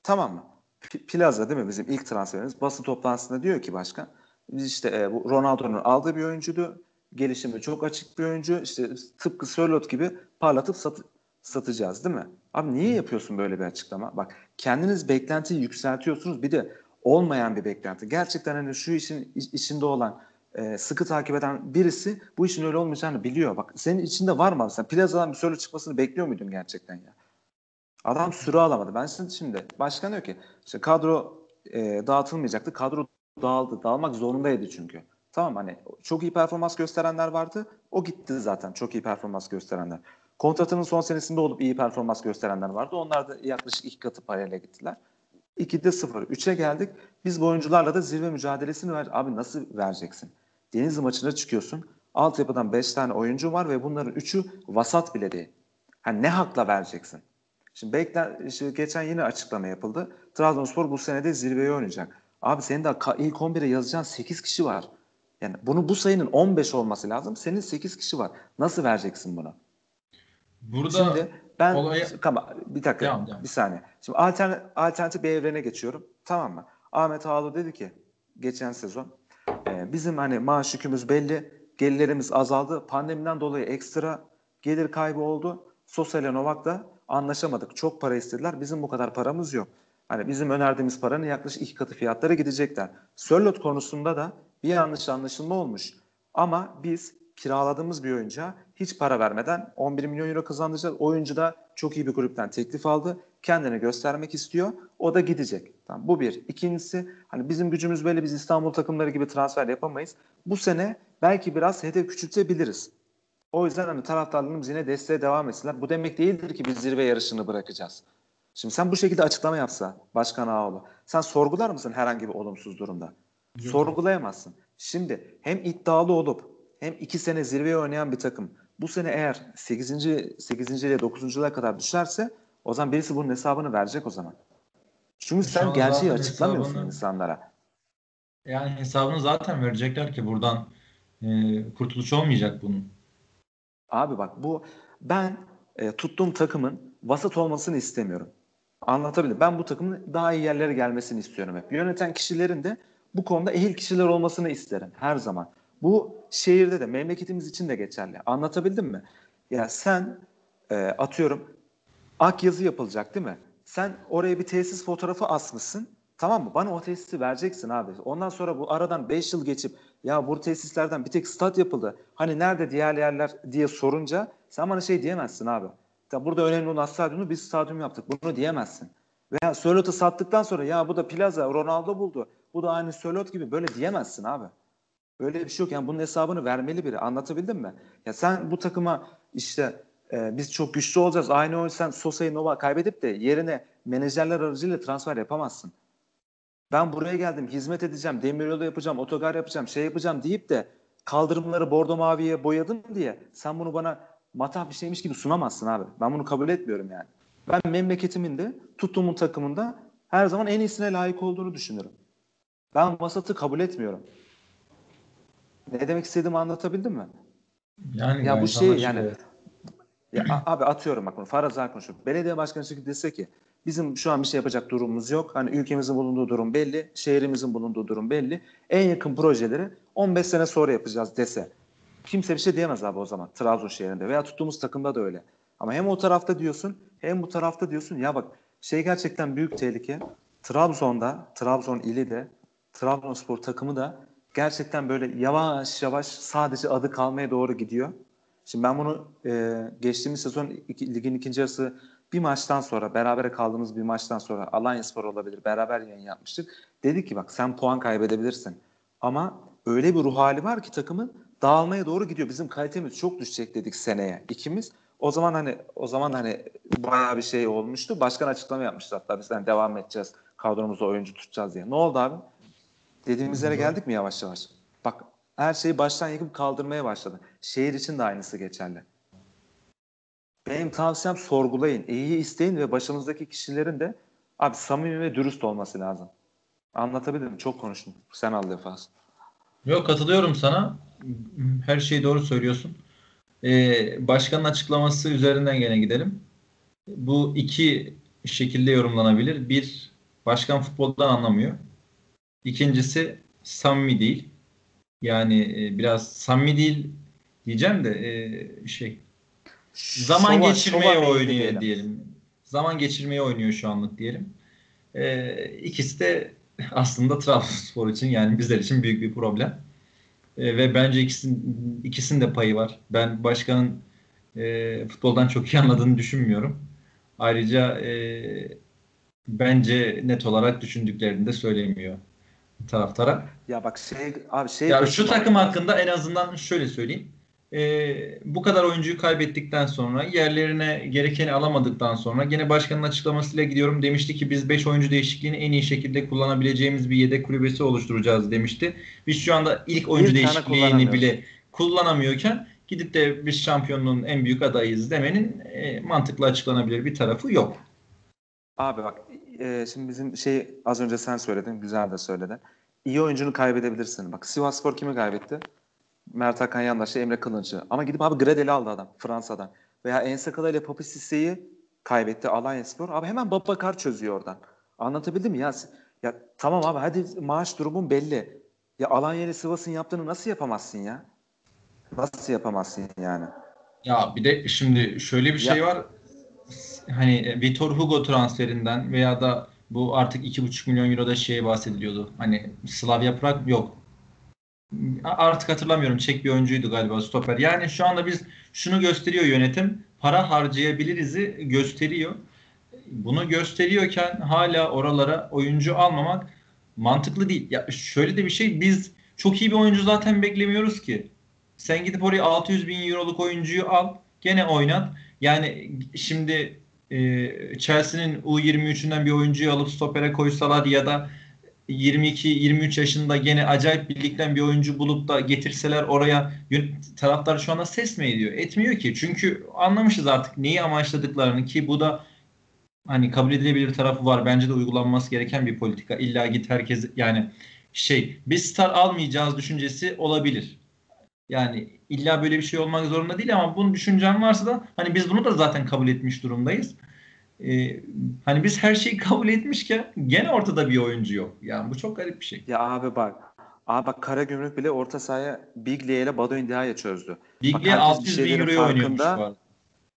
Tamam mı? P- Plaza değil mi bizim ilk transferimiz? Basın toplantısında diyor ki başkan biz işte e, bu Ronaldo'nun aldığı bir oyuncuydu. Gelişimi çok açık bir oyuncu. İşte tıpkı Sörlot gibi parlatıp sat- satacağız değil mi? Abi niye yapıyorsun böyle bir açıklama? Bak kendiniz beklentiyi yükseltiyorsunuz. Bir de olmayan bir beklenti. Gerçekten hani şu işin içinde olan e, sıkı takip eden birisi bu işin öyle olmayacağını biliyor. Bak senin içinde var mı? Sen plazadan bir söyle çıkmasını bekliyor muydun gerçekten ya? Adam süre alamadı. Ben şimdi başkan diyor ki işte kadro e, dağıtılmayacaktı. Kadro dağıldı. Dağılmak zorundaydı çünkü. Tamam hani çok iyi performans gösterenler vardı. O gitti zaten. Çok iyi performans gösterenler. Kontratının son senesinde olup iyi performans gösterenler vardı. Onlar da yaklaşık iki katı parayla gittiler. 2'de 0. 3'e geldik. Biz bu oyuncularla da zirve mücadelesini ver. Abi nasıl vereceksin? Denizli maçına çıkıyorsun. Altyapıdan 5 tane oyuncu var ve bunların 3'ü vasat bile değil. Hani ne hakla vereceksin? Şimdi bekler, işte geçen yine açıklama yapıldı. Trabzonspor bu senede zirveye oynayacak. Abi senin de ilk 11'e yazacağın 8 kişi var. Yani bunu bu sayının 15 olması lazım. Senin 8 kişi var. Nasıl vereceksin bunu? Burada Şimdi ben olayı... tamam bir dakika devam, devam. bir saniye. Şimdi alternatif, alternatif bir evrene geçiyorum. Tamam mı? Ahmet Ağlı dedi ki geçen sezon e, bizim hani maaş yükümüz belli. Gelirlerimiz azaldı. Pandemiden dolayı ekstra gelir kaybı oldu. Sosa ile Novak da anlaşamadık. Çok para istediler. Bizim bu kadar paramız yok. Hani bizim önerdiğimiz paranın yaklaşık iki katı fiyatlara gidecekler. Sörlot konusunda da bir yanlış anlaşılma olmuş. Ama biz kiraladığımız bir oyuncuya hiç para vermeden 11 milyon euro kazandıracağız. Oyuncu da çok iyi bir kulüpten teklif aldı. Kendini göstermek istiyor. O da gidecek. Tamam, bu bir. İkincisi hani bizim gücümüz böyle biz İstanbul takımları gibi transfer yapamayız. Bu sene belki biraz hedef küçültebiliriz. O yüzden hani taraftarlarımız yine desteğe devam etsinler. Bu demek değildir ki biz zirve yarışını bırakacağız. Şimdi sen bu şekilde açıklama yapsa Başkan Ağoğlu sen sorgular mısın herhangi bir olumsuz durumda? Yok. Sorgulayamazsın. Şimdi hem iddialı olup hem iki sene zirveye oynayan bir takım bu sene eğer 8. 8. ile 9. kadar düşerse o zaman birisi bunun hesabını verecek o zaman. Çünkü Şu sen gerçeği açıklamıyorsun hesabını, insanlara. Yani hesabını zaten verecekler ki buradan e, kurtuluş olmayacak bunun. Abi bak bu ben e, tuttuğum takımın vasat olmasını istemiyorum. Anlatabildim. Ben bu takımın daha iyi yerlere gelmesini istiyorum hep. Yöneten kişilerin de bu konuda ehil kişiler olmasını isterim her zaman. Bu şehirde de memleketimiz için de geçerli. Anlatabildim mi? Ya sen e, atıyorum ak yazı yapılacak değil mi? Sen oraya bir tesis fotoğrafı asmışsın. Tamam mı? Bana o tesisi vereceksin abi. Ondan sonra bu aradan 5 yıl geçip ya bu tesislerden bir tek stat yapıldı. Hani nerede diğer yerler diye sorunca sen bana şey diyemezsin abi. Ya burada önemli olan stadyumu biz stadyum yaptık. Bunu diyemezsin. Veya Sörlot'u sattıktan sonra ya bu da Plaza Ronaldo buldu. Bu da aynı Sörlot gibi böyle diyemezsin abi. Böyle bir şey yok. Yani bunun hesabını vermeli biri. Anlatabildim mi? Ya sen bu takıma işte e, biz çok güçlü olacağız. Aynı oyun Sosa'yı Nova kaybedip de yerine menajerler aracılığıyla transfer yapamazsın. Ben buraya geldim hizmet edeceğim, demiryolu yapacağım, otogar yapacağım, şey yapacağım deyip de kaldırımları bordo maviye boyadım diye sen bunu bana matah bir şeymiş gibi sunamazsın abi. Ben bunu kabul etmiyorum yani. Ben memleketimin de tuttuğumun takımında her zaman en iyisine layık olduğunu düşünürüm. Ben vasatı kabul etmiyorum. Ne demek istediğimi anlatabildim mi? Yani Ya bu şey yani ya abi atıyorum bak bunu faraza konuşuyorum. Belediye başkanı çıkıp dese ki bizim şu an bir şey yapacak durumumuz yok. Hani ülkemizin bulunduğu durum belli, şehrimizin bulunduğu durum belli. En yakın projeleri 15 sene sonra yapacağız dese. Kimse bir şey diyemez abi o zaman Trabzon şehrinde veya tuttuğumuz takımda da öyle. Ama hem o tarafta diyorsun hem bu tarafta diyorsun ya bak şey gerçekten büyük tehlike. Trabzon'da, Trabzon ili de, Trabzonspor takımı da gerçekten böyle yavaş yavaş sadece adı kalmaya doğru gidiyor. Şimdi ben bunu e, geçtiğimiz sezon iki, ligin ikinci yarısı bir maçtan sonra beraber kaldığımız bir maçtan sonra Alanya Spor olabilir beraber yayın yapmıştık. Dedi ki bak sen puan kaybedebilirsin. Ama öyle bir ruh hali var ki takımın dağılmaya doğru gidiyor. Bizim kalitemiz çok düşecek dedik seneye ikimiz. O zaman hani o zaman hani bayağı bir şey olmuştu. Başkan açıklama yapmıştı hatta biz hani devam edeceğiz. Kadromuzda oyuncu tutacağız diye. Ne oldu abi? Dediğimiz yere geldik mi yavaş yavaş? Bak her şeyi baştan yıkıp kaldırmaya başladı. Şehir için de aynısı geçerli. Benim tavsiyem sorgulayın, iyi isteyin ve başımızdaki kişilerin de abi samimi ve dürüst olması lazım. Anlatabildim? Çok konuştum. Sen al defas. Yok katılıyorum sana. Her şeyi doğru söylüyorsun. Ee, başkanın açıklaması üzerinden gene gidelim. Bu iki şekilde yorumlanabilir. Bir, başkan futboldan anlamıyor. İkincisi, samimi değil. Yani e, biraz samimi değil diyeceğim de e, şey zaman Şova- geçirmeye meyilli oynuyor diyelim. Zaman geçirmeye oynuyor şu anlık diyelim. Ee, ikisi de aslında Trabzonspor için yani bizler için büyük bir problem. Ee, ve bence ikisinin, ikisinin de payı var. Ben başkanın e, futboldan çok iyi anladığını düşünmüyorum. Ayrıca e, bence net olarak düşündüklerini de söylemiyor taraftara. Ya bak şey abi şey Ya şu takım hakkında en azından şöyle söyleyeyim. Ee, bu kadar oyuncuyu kaybettikten sonra yerlerine gerekeni alamadıktan sonra gene başkanın açıklamasıyla gidiyorum demişti ki biz 5 oyuncu değişikliğini en iyi şekilde kullanabileceğimiz bir yedek kulübesi oluşturacağız demişti. Biz şu anda ilk oyuncu Bir değişikliğini bile kullanamıyorken gidip de biz şampiyonluğun en büyük adayıyız demenin e, mantıklı açıklanabilir bir tarafı yok. Abi bak e, şimdi bizim şey az önce sen söyledin, güzel de söyledin. İyi oyuncunu kaybedebilirsin. Bak Sivasspor kimi kaybetti? Mert Hakan Yandaş'ı, Emre Kılınç'ı. Ama gidip abi Gradel'i aldı adam Fransa'dan. Veya Ensakala ile Papi Sisse'yi kaybetti Alanyaspor. Abi hemen Babakar çözüyor oradan. Anlatabildim mi? Ya, ya tamam abi hadi maaş durumun belli. Ya Alanya ile Sivas'ın yaptığını nasıl yapamazsın ya? Nasıl yapamazsın yani? Ya bir de şimdi şöyle bir şey Ya- var. Hani Vitor Hugo transferinden veya da bu artık 2,5 milyon euroda şeye bahsediliyordu. Hani Slavia Prag yok. Artık hatırlamıyorum. Çek bir oyuncuydu galiba stoper. Yani şu anda biz şunu gösteriyor yönetim. Para harcayabiliriz'i gösteriyor. Bunu gösteriyorken hala oralara oyuncu almamak mantıklı değil. Ya şöyle de bir şey biz çok iyi bir oyuncu zaten beklemiyoruz ki. Sen gidip oraya 600 bin euroluk oyuncuyu al. Gene oynat. Yani şimdi e, Chelsea'nin U23'ünden bir oyuncuyu alıp stopere koysalar ya da 22-23 yaşında gene acayip bir ligden bir oyuncu bulup da getirseler oraya taraftar şu anda ses mi ediyor? Etmiyor ki. Çünkü anlamışız artık neyi amaçladıklarını ki bu da hani kabul edilebilir tarafı var. Bence de uygulanması gereken bir politika. İlla git herkes yani şey biz star almayacağız düşüncesi olabilir. Yani illa böyle bir şey olmak zorunda değil ama bunun düşüncen varsa da hani biz bunu da zaten kabul etmiş durumdayız. Ee, hani biz her şeyi kabul etmişken gene ortada bir oyuncu yok. Yani bu çok garip bir şey. Ya abi bak. Abi bak Karagümrük bile orta sahaya Biglia ile Bado India'ya çözdü. Biglia herkes 600 bir bin euroya oynuyormuş bu.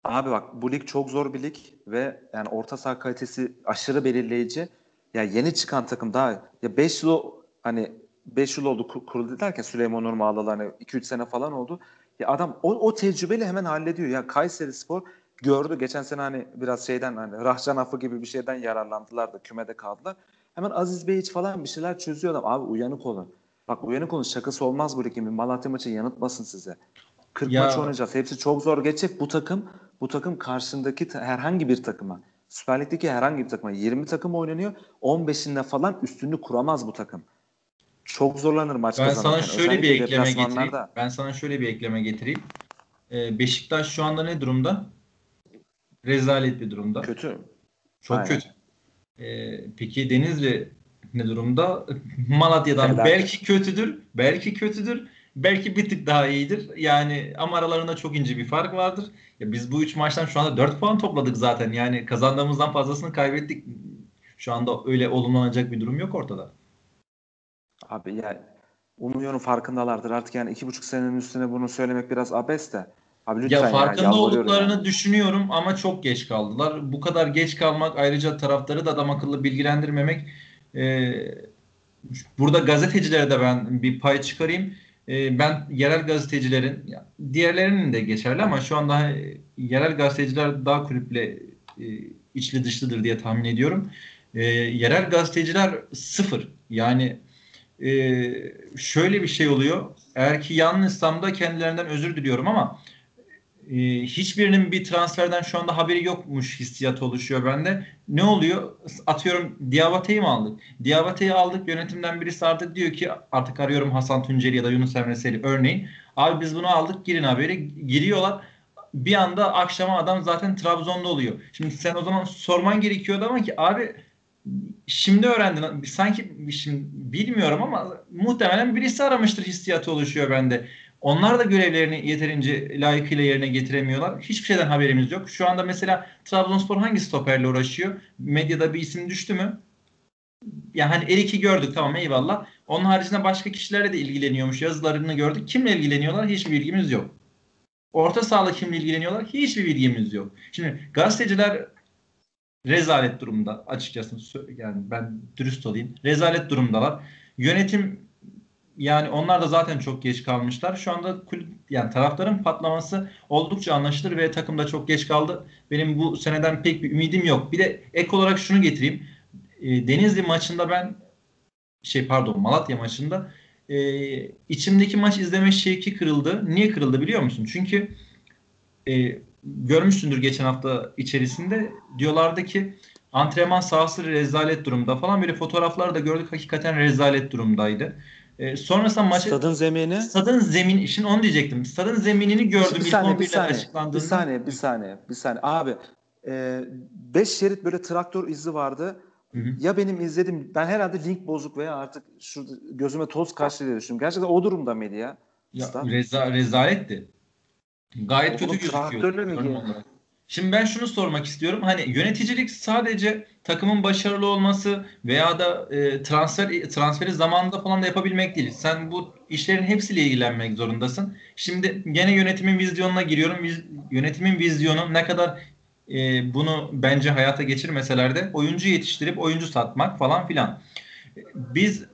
Abi bak bu lig çok zor bir lig ve yani orta saha kalitesi aşırı belirleyici. ya yeni çıkan takım daha ya 5 yıl hani 5 yıl oldu kuruldu derken Süleyman Nur Mağlalı hani 2-3 sene falan oldu. Ya adam o, o tecrübeyle hemen hallediyor. Ya Kayseri Spor gördü geçen sene hani biraz şeyden hani Rahcan Afı gibi bir şeyden yararlandılar da kümede kaldılar. Hemen Aziz Beyiç falan bir şeyler çözüyor adam. Abi uyanık olun. Bak uyanık olun şakası olmaz bu ligin. Malatya maçı yanıtmasın size. 40 ya. maç oynayacağız. Hepsi çok zor geçecek. Bu takım bu takım karşındaki herhangi bir takıma Süper Lig'deki herhangi bir takıma 20 takım oynanıyor. 15'inde falan üstünlüğü kuramaz bu takım. Çok zorlanır maç ben kazanırken. Sana şöyle bir ekleme getireyim. Ben sana şöyle bir ekleme getireyim. Ee, Beşiktaş şu anda ne durumda? Rezalet bir durumda. Kötü. Çok Aynen. kötü. Ee, peki Denizli ne durumda? Malatya'dan Helal. belki kötüdür. Belki kötüdür. Belki bir tık daha iyidir. Yani ama aralarında çok ince bir fark vardır. Ya biz bu üç maçtan şu anda 4 puan topladık zaten. Yani kazandığımızdan fazlasını kaybettik. Şu anda öyle olumlanacak bir durum yok ortada. Abi yani umuyorum farkındalardır. Artık yani iki buçuk senenin üstüne bunu söylemek biraz abes de. Abi lütfen ya farkında ya, olduklarını yani. düşünüyorum ama çok geç kaldılar. Bu kadar geç kalmak ayrıca taraftarı da adam akıllı bilgilendirmemek e, burada gazetecilere de ben bir pay çıkarayım. E, ben yerel gazetecilerin diğerlerinin de geçerli ama şu anda yerel gazeteciler daha kulüple e, içli dışlıdır diye tahmin ediyorum. E, yerel gazeteciler sıfır. Yani e, şöyle bir şey oluyor. Eğer ki yanlışsam da kendilerinden özür diliyorum ama e, hiçbirinin bir transferden şu anda haberi yokmuş hissiyat oluşuyor bende. Ne oluyor? Atıyorum Diabate'yi mi aldık? Diabate'yi aldık. Yönetimden birisi artık diyor ki artık arıyorum Hasan Tunceli ya da Yunus Emre Seli örneğin. Abi biz bunu aldık girin haberi. Giriyorlar. Bir anda akşama adam zaten Trabzon'da oluyor. Şimdi sen o zaman sorman gerekiyordu ama ki abi şimdi öğrendin. Sanki şimdi bilmiyorum ama muhtemelen birisi aramıştır hissiyatı oluşuyor bende. Onlar da görevlerini yeterince layıkıyla yerine getiremiyorlar. Hiçbir şeyden haberimiz yok. Şu anda mesela Trabzonspor hangi stoperle uğraşıyor? Medyada bir isim düştü mü? Yani Erik'i gördük tamam eyvallah. Onun haricinde başka kişilerle de ilgileniyormuş. Yazılarını gördük. Kimle ilgileniyorlar? Hiçbir bilgimiz yok. Orta sahalı kimle ilgileniyorlar? Hiçbir bilgimiz yok. Şimdi gazeteciler rezalet durumda açıkçası yani ben dürüst olayım. Rezalet durumdalar. Yönetim yani onlar da zaten çok geç kalmışlar. Şu anda kulüp, yani tarafların patlaması oldukça anlaşılır ve takım da çok geç kaldı. Benim bu seneden pek bir ümidim yok. Bir de ek olarak şunu getireyim. E, Denizli maçında ben şey pardon Malatya maçında e, içimdeki maç izleme şevki kırıldı. Niye kırıldı biliyor musun? Çünkü e, görmüşsündür geçen hafta içerisinde diyorlardı ki antrenman sahası rezalet durumda falan böyle fotoğraflar da gördük hakikaten rezalet durumdaydı. E, sonrasında maçı stadın zemini stadın zemin şimdi onu diyecektim. Stadın zeminini gördüm bir saniye, bir saniye, Bir saniye, bir saniye, bir saniye. Abi 5 e, şerit böyle traktör izi vardı. Hı hı. Ya benim izledim ben herhalde link bozuk veya artık şurada gözüme toz kaçtı diye düşünüyorum. Gerçekten o durumda mıydı ya? Ya reza, rezaletti. Gayet o kötü gözüküyor. Şimdi ben şunu sormak istiyorum. Hani yöneticilik sadece takımın başarılı olması veya da e, transfer transferi zamanında falan da yapabilmek değil. Sen bu işlerin hepsiyle ilgilenmek zorundasın. Şimdi gene yönetimin vizyonuna giriyorum. Viz, yönetimin vizyonu ne kadar e, bunu bence hayata geçirmeseler de oyuncu yetiştirip oyuncu satmak falan filan. Biz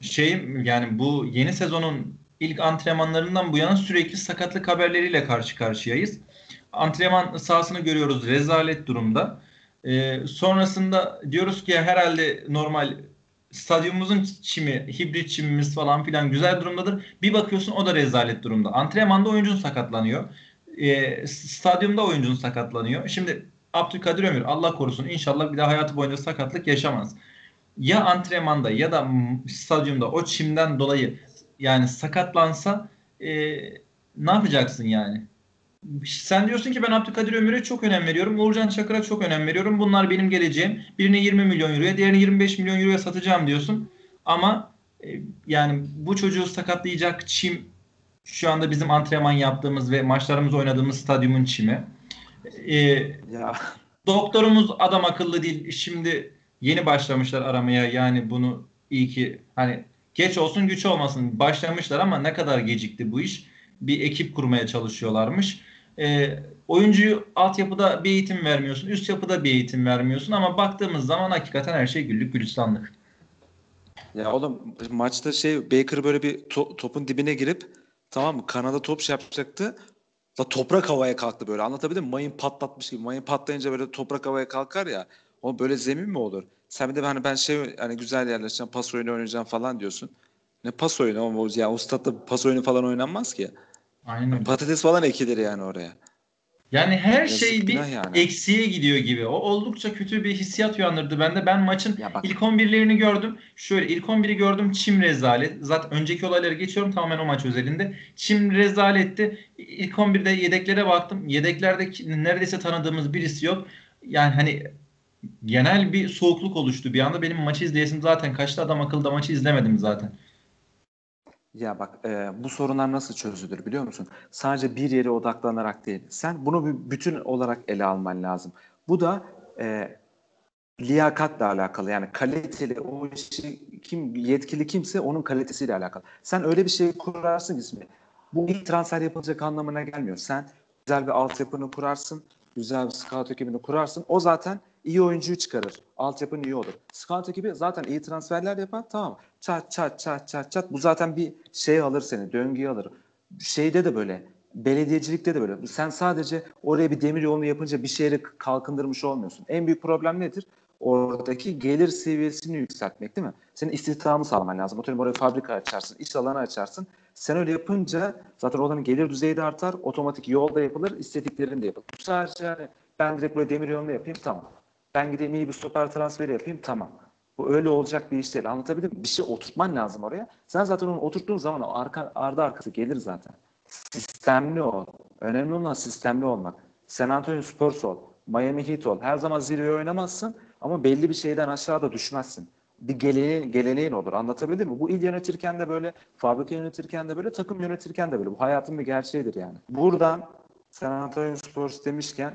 şey yani bu yeni sezonun ilk antrenmanlarından bu yana sürekli sakatlık haberleriyle karşı karşıyayız antrenman sahasını görüyoruz rezalet durumda. E, sonrasında diyoruz ki herhalde normal stadyumumuzun çimi, hibrit çimimiz falan filan güzel durumdadır. Bir bakıyorsun o da rezalet durumda. Antrenmanda oyuncun sakatlanıyor. E, stadyumda oyuncun sakatlanıyor. Şimdi Abdülkadir Ömür Allah korusun inşallah bir daha hayatı boyunca sakatlık yaşamaz. Ya antrenmanda ya da stadyumda o çimden dolayı yani sakatlansa e, ne yapacaksın yani? Sen diyorsun ki ben Abdülkadir Ömür'e çok önem veriyorum. Uğurcan Çakır'a çok önem veriyorum. Bunlar benim geleceğim. Birine 20 milyon euroya, diğerini 25 milyon euroya satacağım diyorsun. Ama e, yani bu çocuğu sakatlayacak çim şu anda bizim antrenman yaptığımız ve maçlarımız oynadığımız stadyumun çimi. E, ya. Doktorumuz adam akıllı değil. Şimdi yeni başlamışlar aramaya. Yani bunu iyi ki hani geç olsun güç olmasın başlamışlar ama ne kadar gecikti bu iş. Bir ekip kurmaya çalışıyorlarmış. E, oyuncuyu altyapıda bir eğitim vermiyorsun. Üst yapıda bir eğitim vermiyorsun ama baktığımız zaman hakikaten her şey güllük gülistanlık. Ya oğlum maçta şey Baker böyle bir to- topun dibine girip tamam mı kanada top şey yapacaktı. Da toprak havaya kalktı böyle. Anlatabildim mi? Mayın patlatmış gibi. Mayın patlayınca böyle toprak havaya kalkar ya. O böyle zemin mi olur? Sen bir de hani ben şey hani güzel yerleşeceğim, pas oyunu oynayacağım falan diyorsun. Ne pas oyunu ama ya o pas oyunu falan oynanmaz ki. Aynen. Patates falan ekilir yani oraya. Yani her Yazık, şey bir yani. eksiğe gidiyor gibi. O oldukça kötü bir hissiyat uyandırdı bende. Ben maçın Ya bak ilk 11'lerini gördüm. Şöyle ilk 11'i gördüm. Çim rezalet. Zaten önceki olayları geçiyorum tamamen o maç özelinde. Çim rezaletti. İlk 11'de yedeklere baktım. Yedeklerde neredeyse tanıdığımız birisi yok. Yani hani genel bir soğukluk oluştu bir anda. Benim maçı izleyesim zaten kaçtı. Adam akıllı da maçı izlemedim zaten. Ya bak e, bu sorunlar nasıl çözülür biliyor musun? Sadece bir yere odaklanarak değil. Sen bunu bir bütün olarak ele alman lazım. Bu da e, liyakatla alakalı. Yani kaliteli o işi kim yetkili kimse onun kalitesiyle alakalı. Sen öyle bir şey kurarsın ismi. Bu ilk transfer yapılacak anlamına gelmiyor. Sen güzel bir altyapını kurarsın. Güzel bir scout ekibini kurarsın. O zaten iyi oyuncuyu çıkarır. Altyapın iyi olur. Scout ekibi zaten iyi transferler yapar. Tamam. Çat çat çat çat çat. Bu zaten bir şey alır seni. Döngüyü alır. Şeyde de böyle. Belediyecilikte de böyle. Sen sadece oraya bir demir yolunu yapınca bir şehri kalkındırmış olmuyorsun. En büyük problem nedir? Oradaki gelir seviyesini yükseltmek değil mi? Senin istihdamı sağlaman lazım. Atıyorum oraya fabrika açarsın, iş alanı açarsın. Sen öyle yapınca zaten oranın gelir düzeyi de artar. Otomatik yolda yapılır, istediklerin de yapılır. Sadece hani ben direkt böyle demir yolunu yapayım tamam. Ben gideyim iyi bir stoper transferi yapayım tamam. Bu öyle olacak bir iş değil. Anlatabildim mi? Bir şey oturtman lazım oraya. Sen zaten onu oturttuğun zaman o arka, ardı arkası gelir zaten. Sistemli ol. Önemli olan sistemli olmak. San Antonio Spurs ol. Miami Heat ol. Her zaman zirveye oynamazsın ama belli bir şeyden aşağıda düşmezsin. Bir geleneğin, geleneğin olur. Anlatabildim mi? Bu il yönetirken de böyle, fabrika yönetirken de böyle, takım yönetirken de böyle. Bu hayatın bir gerçeğidir yani. Buradan San Antonio Spurs demişken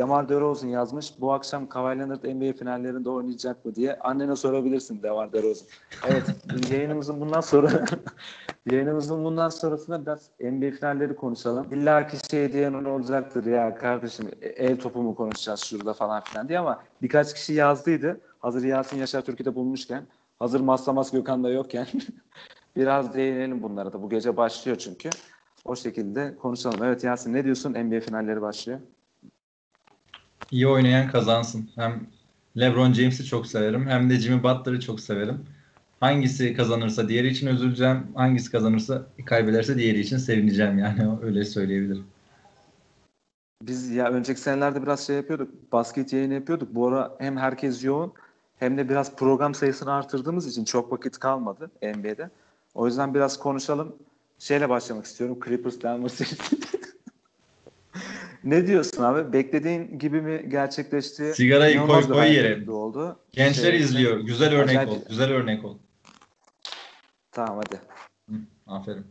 Demar DeRozan yazmış. Bu akşam Kawhi Leonard NBA finallerinde oynayacak mı diye. Annene sorabilirsin Demar DeRozan. Evet yayınımızın bundan sonra yayınımızın bundan sonrasında biraz NBA finalleri konuşalım. İlla ki şey diyen olacaktır ya kardeşim el topu mu konuşacağız şurada falan filan diye ama birkaç kişi yazdıydı. Hazır Yasin Yaşar Türkiye'de bulmuşken hazır Maslamas Gökhan da yokken biraz değinelim bunlara da. Bu gece başlıyor çünkü. O şekilde konuşalım. Evet Yasin ne diyorsun? NBA finalleri başlıyor. İyi oynayan kazansın. Hem LeBron James'i çok severim hem de Jimmy Butler'ı çok severim. Hangisi kazanırsa diğeri için üzüleceğim. Hangisi kazanırsa kaybederse diğeri için sevineceğim yani öyle söyleyebilirim. Biz ya önceki senelerde biraz şey yapıyorduk. Basket yayını yapıyorduk. Bu ara hem herkes yoğun hem de biraz program sayısını artırdığımız için çok vakit kalmadı NBA'de. O yüzden biraz konuşalım. Şeyle başlamak istiyorum. Clippers Denver. ne diyorsun abi? Beklediğin gibi mi gerçekleşti? Sigarayı koy koy yere. Oldu. Gençler Şey, izliyor. Güzel örnek Acayip- ol. Güzel örnek ol. Tamam hadi. Hı, aferin.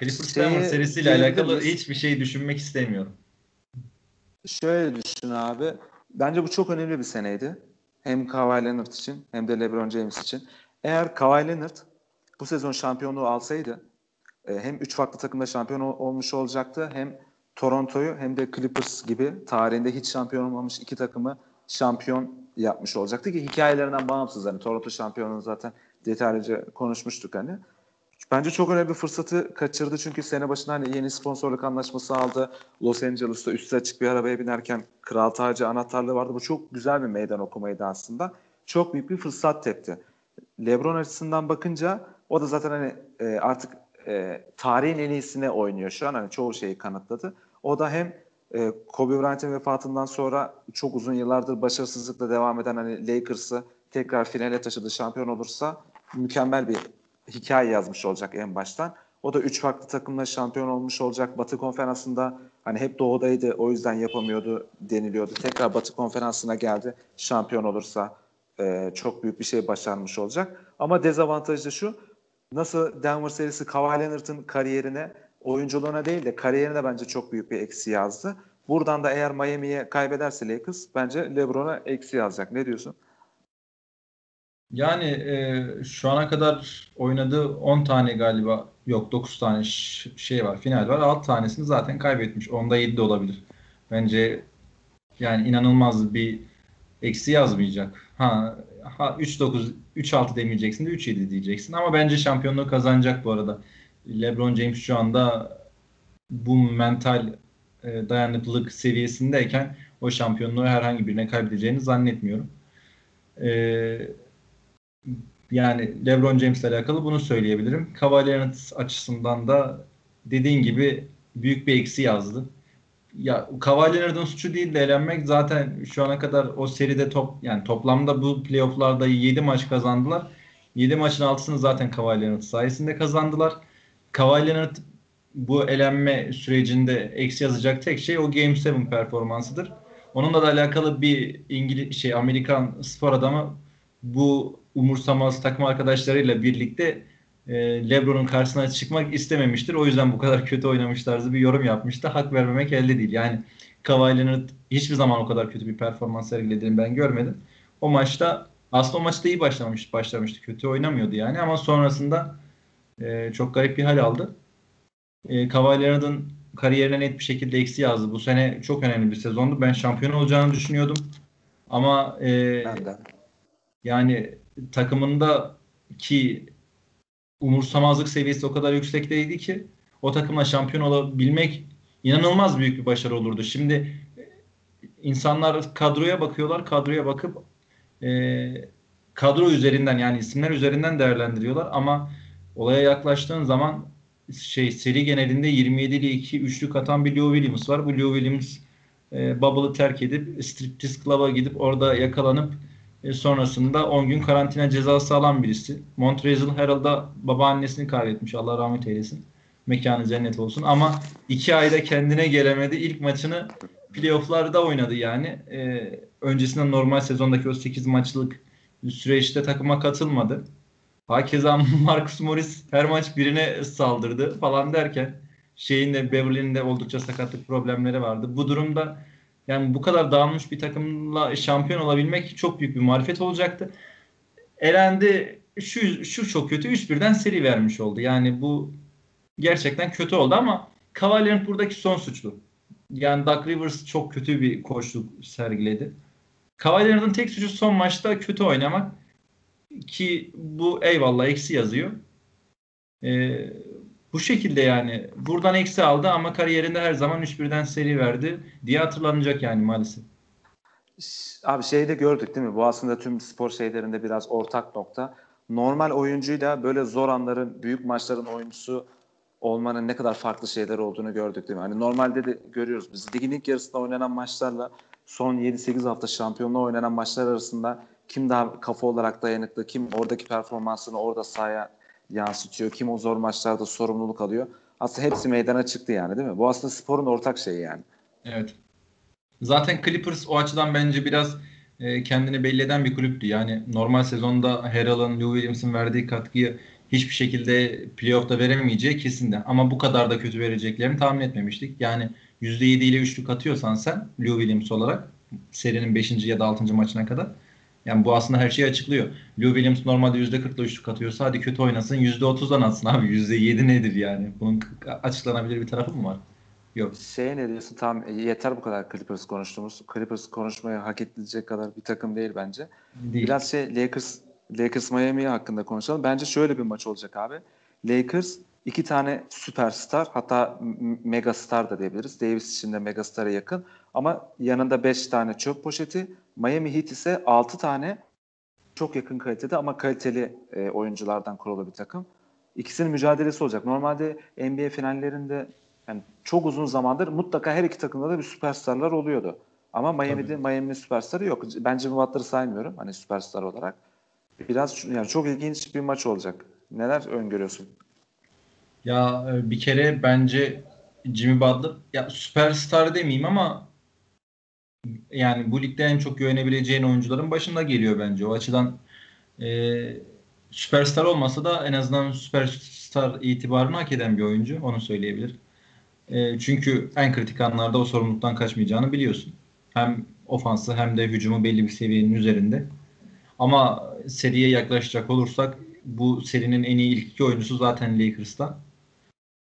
Clippers Şeyi Denver serisiyle alakalı miyiz? hiçbir şey düşünmek istemiyorum. Şöyle düşün abi. Bence bu çok önemli bir seneydi. Hem Kawhi Leonard için hem de LeBron James için. Eğer Kawhi Leonard bu sezon şampiyonluğu alsaydı e, hem üç farklı takımda şampiyon ol- olmuş olacaktı hem Toronto'yu hem de Clippers gibi tarihinde hiç şampiyon olmamış iki takımı şampiyon yapmış olacaktı ki hikayelerinden bağımsız hani Toronto şampiyonluğunu zaten detaylıca konuşmuştuk hani. Bence çok önemli bir fırsatı kaçırdı çünkü sene başında hani yeni sponsorluk anlaşması aldı. Los Angeles'ta üstü açık bir arabaya binerken kral tacı anahtarlığı vardı. Bu çok güzel bir meydan okumaydı aslında. Çok büyük bir fırsat tepti. LeBron açısından bakınca o da zaten hani e, artık e, tarihin en iyisine oynuyor şu an. Hani çoğu şeyi kanıtladı. O da hem e, Kobe Bryant'in vefatından sonra çok uzun yıllardır başarısızlıkla devam eden hani Lakers'ı tekrar finale taşıdı, şampiyon olursa mükemmel bir hikaye yazmış olacak en baştan. O da üç farklı takımla şampiyon olmuş olacak. Batı konferansında hani hep doğudaydı o yüzden yapamıyordu deniliyordu. Tekrar Batı konferansına geldi. Şampiyon olursa e, çok büyük bir şey başarmış olacak. Ama dezavantajı şu. Nasıl Denver serisi Kawhi Leonard'ın kariyerine oyunculuğuna değil de kariyerine bence çok büyük bir eksi yazdı. Buradan da eğer Miami'ye kaybederse Lakers bence LeBron'a eksi yazacak. Ne diyorsun? Yani e, şu ana kadar oynadığı 10 tane galiba yok 9 tane şey var final var 6 tanesini zaten kaybetmiş. Onda 7 de olabilir. Bence yani inanılmaz bir eksi yazmayacak. Ha, ha 3-9 3-6 demeyeceksin de 3-7 diyeceksin ama bence şampiyonluğu kazanacak bu arada. LeBron James şu anda bu mental e, dayanıklılık seviyesindeyken o şampiyonluğu herhangi birine kaybedeceğini zannetmiyorum. Eee yani LeBron James ile alakalı bunu söyleyebilirim. Cavaliers açısından da dediğin gibi büyük bir eksi yazdı. Ya Cavaliers'ın suçu değil de elenmek zaten şu ana kadar o seride top yani toplamda bu playoff'larda 7 maç kazandılar. 7 maçın 6'sını zaten Cavaliers sayesinde kazandılar. Cavaliers bu elenme sürecinde eksi yazacak tek şey o Game 7 performansıdır. Onunla da alakalı bir İngiliz şey Amerikan spor adamı bu umursamaz takım arkadaşlarıyla birlikte e, LeBron'un karşısına çıkmak istememiştir. O yüzden bu kadar kötü oynamışlardı bir yorum yapmıştı. Hak vermemek elde değil. Yani Kawhi Leonard hiçbir zaman o kadar kötü bir performans sergilediğini ben görmedim. O maçta aslında o maçta iyi başlamış, başlamıştı. Kötü oynamıyordu yani ama sonrasında e, çok garip bir hal aldı. E, Kawhi Leonard'ın kariyerine net bir şekilde eksi yazdı. Bu sene çok önemli bir sezondu. Ben şampiyon olacağını düşünüyordum. Ama e, yani takımında ki umursamazlık seviyesi o kadar yüksekteydi ki o takımla şampiyon olabilmek inanılmaz büyük bir başarı olurdu. Şimdi insanlar kadroya bakıyorlar. Kadroya bakıp e, kadro üzerinden yani isimler üzerinden değerlendiriyorlar ama olaya yaklaştığın zaman şey seri genelinde 27 ile 2 üçlük atan bir Leo Williams var. Bu Leo Williams e, Bubble'ı terk edip striptease club'a gidip orada yakalanıp e, sonrasında 10 gün karantina cezası alan birisi. Montrezl Harrell'da babaannesini kaybetmiş. Allah rahmet eylesin. Mekanı cennet olsun. Ama 2 ayda kendine gelemedi. İlk maçını playofflarda oynadı yani. E, öncesinde normal sezondaki o 8 maçlık süreçte takıma katılmadı. Hakeza Marcus Morris her maç birine saldırdı falan derken şeyin de Beverly'nin de oldukça sakatlık problemleri vardı. Bu durumda yani bu kadar dağılmış bir takımla şampiyon olabilmek çok büyük bir marifet olacaktı. Elendi şu, şu çok kötü 3-1'den seri vermiş oldu. Yani bu gerçekten kötü oldu ama Cavalier'in buradaki son suçlu. Yani Doug Rivers çok kötü bir koçluk sergiledi. Cavalier'in tek suçu son maçta kötü oynamak ki bu eyvallah eksi yazıyor. Ee, bu şekilde yani buradan eksi aldı ama kariyerinde her zaman 3-1'den seri verdi diye hatırlanacak yani maalesef. Abi şeyi de gördük değil mi? Bu aslında tüm spor şeylerinde biraz ortak nokta. Normal oyuncuyla böyle zor anların, büyük maçların oyuncusu olmanın ne kadar farklı şeyler olduğunu gördük değil mi? Hani normalde de görüyoruz biz. Ligin ilk yarısında oynanan maçlarla son 7-8 hafta şampiyonluğa oynanan maçlar arasında kim daha kafa olarak dayanıklı, kim oradaki performansını orada sahaya yansıtıyor. Kim o zor maçlarda sorumluluk alıyor. Aslında hepsi meydana çıktı yani değil mi? Bu aslında sporun ortak şeyi yani. Evet. Zaten Clippers o açıdan bence biraz e, kendini belli eden bir kulüptü. Yani normal sezonda Harrell'ın, Lou Williams'ın verdiği katkıyı hiçbir şekilde playoff'ta veremeyeceği kesindi. Ama bu kadar da kötü vereceklerini tahmin etmemiştik. Yani %7 ile üçlük atıyorsan sen Lou Williams olarak serinin 5. ya da 6. maçına kadar yani bu aslında her şeyi açıklıyor. Lou Williams normalde %40'la üçlük atıyorsa hadi kötü oynasın %30'dan atsın abi. %7 nedir yani? Bunun açıklanabilir bir tarafı mı var? Yok. Şey ne diyorsun? Tamam yeter bu kadar Clippers konuştuğumuz. Clippers konuşmaya hak edilecek kadar bir takım değil bence. Değil. Biraz şey Lakers Lakers Miami hakkında konuşalım. Bence şöyle bir maç olacak abi. Lakers iki tane süperstar hatta megastar da diyebiliriz. Davis için de megastara yakın. Ama yanında beş tane çöp poşeti. Miami Heat ise altı tane çok yakın kalitede ama kaliteli e, oyunculardan kurulu bir takım. İkisinin mücadelesi olacak. Normalde NBA finallerinde yani çok uzun zamandır mutlaka her iki takımda da bir süperstarlar oluyordu. Ama Miami'de Miami süperstarı yok. Ben Jimmy Butler'ı saymıyorum hani süperstar olarak. Biraz yani çok ilginç bir maç olacak. Neler öngörüyorsun? Ya e, bir kere bence Jimmy Butler ya süperstar demeyeyim ama yani bu ligde en çok güvenebileceğin oyuncuların başında geliyor bence. O açıdan e, süperstar olmasa da en azından süperstar itibarını hak eden bir oyuncu. Onu söyleyebilir. E, çünkü en kritik anlarda o sorumluluktan kaçmayacağını biliyorsun. Hem ofansı hem de hücumu belli bir seviyenin üzerinde. Ama seriye yaklaşacak olursak bu serinin en iyi ilk iki oyuncusu zaten Lakers'ta.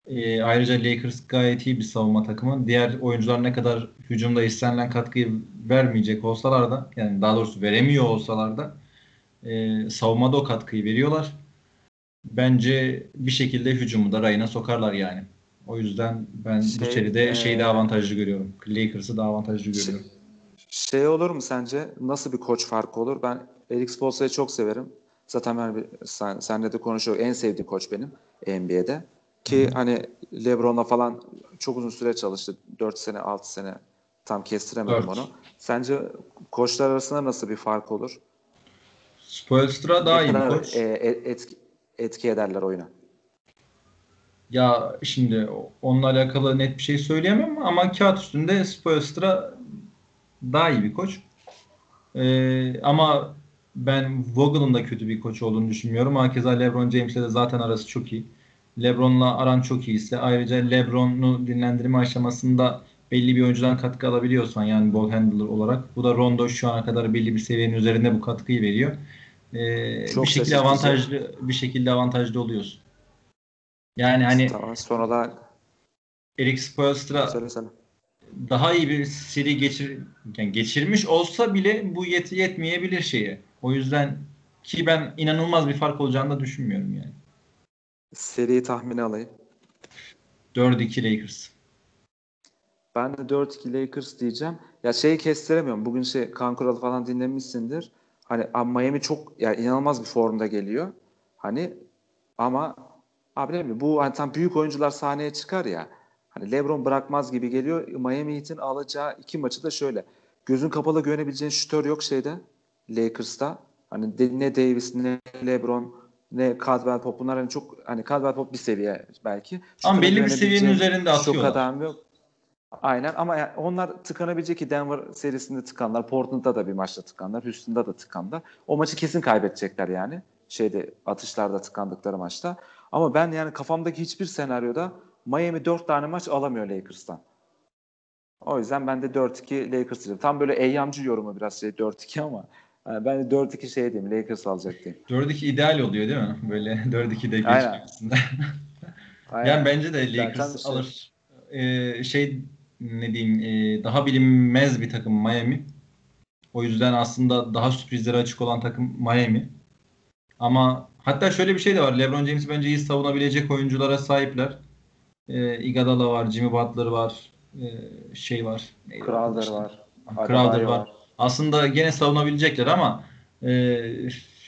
E, ayrıca Lakers gayet iyi bir savunma takımı. Diğer oyuncular ne kadar hücumda istenilen katkıyı vermeyecek olsalar da yani daha doğrusu veremiyor olsalar da e, savunmada o katkıyı veriyorlar. Bence bir şekilde hücumu da rayına sokarlar yani. O yüzden ben şey, bu seride e, şeyi de avantajlı görüyorum. Lakers'ı da avantajlı şey, görüyorum. Şey olur mu sence? Nasıl bir koç farkı olur? Ben Eric Spoelstra'yı çok severim. Zaten ben sen, senle de konuşuyor. En sevdiğim koç benim NBA'de. Ki hani LeBron'la falan çok uzun süre çalıştı. 4 sene, 6 sene tam kestiremedim 4. onu. Sence koçlar arasında nasıl bir fark olur? Spoelstra daha iyi bir koç. E, etki, etki ederler oyuna. Ya şimdi onunla alakalı net bir şey söyleyemem ama kağıt üstünde Spoelstra daha iyi bir koç. Ee, ama ben Vogel'ın da kötü bir koç olduğunu düşünmüyorum. Hakeza LeBron James'le de zaten arası çok iyi. LeBron'la aran çok iyiyse ayrıca LeBron'u dinlendirme aşamasında belli bir oyuncudan katkı alabiliyorsan yani ball handler olarak bu da Rondo şu ana kadar belli bir seviyenin üzerinde bu katkıyı veriyor. Ee, bir şekilde avantajlı bir şekilde avantajlı oluyorsun. Yani hani tamam, sonra da Eric Spoelstra daha iyi bir seri geçir yani geçirmiş olsa bile bu yet yetmeyebilir şeye. O yüzden ki ben inanılmaz bir fark olacağını da düşünmüyorum yani. Seriyi tahmini alayım. 4-2 Lakers. Ben de 4-2 Lakers diyeceğim. Ya şeyi kestiremiyorum. Bugün şey Kan Kuralı falan dinlemişsindir. Hani Miami çok yani inanılmaz bir formda geliyor. Hani ama abi ne bileyim bu hani tam büyük oyuncular sahneye çıkar ya. Hani LeBron bırakmaz gibi geliyor. Miami Heat'in alacağı iki maçı da şöyle. Gözün kapalı güvenebileceğin şütör yok şeyde. Lakers'ta. Hani ne Davis ne LeBron ne Caldwell Pop bunlar hani çok hani Caldwell Pop bir seviye belki. Ama belli bir seviyenin üzerinde atıyorlar. Çok adam yok. Aynen ama yani onlar tıkanabilecek ki Denver serisinde tıkanlar, Portland'da da bir maçta tıkanlar, Houston'da da tıkanlar. O maçı kesin kaybedecekler yani. Şeyde atışlarda tıkandıkları maçta. Ama ben yani kafamdaki hiçbir senaryoda Miami 4 tane maç alamıyor Lakers'tan. O yüzden ben de 4-2 Lakers diyorum. Tam böyle eyyamcı yorumu biraz şey 4-2 ama yani ben de 4-2 şey diyeyim Lakers alacak diyeyim. 4-2 ideal oluyor değil mi? Böyle 4-2'de geçmemesinde. yani bence de Lakers şey. alır. Ee, şey ne diyeyim e, daha bilinmez bir takım Miami. O yüzden aslında daha sürprizlere açık olan takım Miami. Ama hatta şöyle bir şey de var. LeBron James bence iyi savunabilecek oyunculara sahipler. E, Iguodala var, Jimmy Butler var, e, şey var. Crowder var. Crowder var. var. Aslında gene savunabilecekler ama e,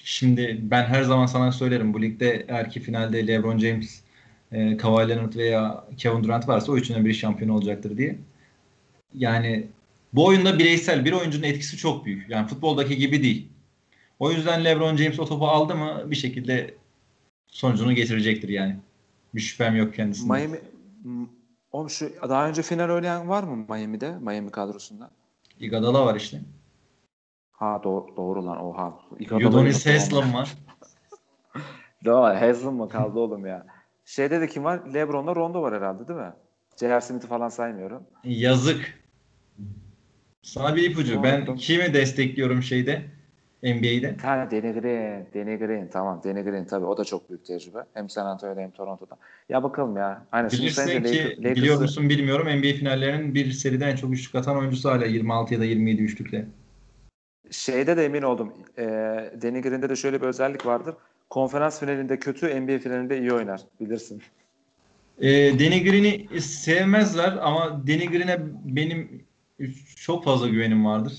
şimdi ben her zaman sana söylerim bu ligde eğer ki finalde LeBron James, e, Kawhi Leonard veya Kevin Durant varsa o üçünden biri şampiyon olacaktır diye. Yani bu oyunda bireysel bir oyuncunun etkisi çok büyük. Yani futboldaki gibi değil. O yüzden LeBron James o topu aldı mı bir şekilde sonucunu getirecektir yani. Bir şüphem yok kendisinde. Miami Oğlum şu daha önce final oynayan var mı Miami'de? Miami kadrosunda. Iguodala var işte. Ha doğru, doğru lan oha. Udonis Haslem var. doğru Haslem mı kaldı oğlum ya. Şeyde de kim var? Lebron'la Rondo var herhalde değil mi? J.R. Smith'i falan saymıyorum. Yazık. Sana bir ipucu. Ben kimi destekliyorum şeyde? NBA'de. Ha Danny Green, Danny Green tamam Danny Green tabii o da çok büyük tecrübe. Hem San Antonio'da hem Toronto'da. Ya bakalım ya. Aynen, Bilirsin ki Lakers, biliyor musun bilmiyorum NBA finallerinin bir seriden en çok üçlük atan oyuncusu hala 26 ya da 27 üçlükle. Şeyde de emin oldum. E, Danny de şöyle bir özellik vardır. Konferans finalinde kötü, NBA finalinde iyi oynar. Bilirsin. E, Danny sevmezler ama Danny benim çok fazla güvenim vardır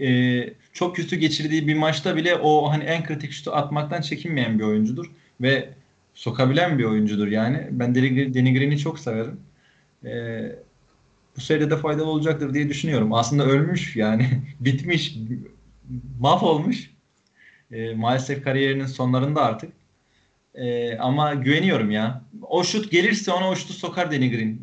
e, çok kötü geçirdiği bir maçta bile o hani en kritik şutu atmaktan çekinmeyen bir oyuncudur ve sokabilen bir oyuncudur yani. Ben Danny çok severim. E, bu seride de faydalı olacaktır diye düşünüyorum. Aslında ölmüş yani bitmiş, mahvolmuş. E, maalesef kariyerinin sonlarında artık. E, ama güveniyorum ya. O şut gelirse ona o şutu sokar Danny Green.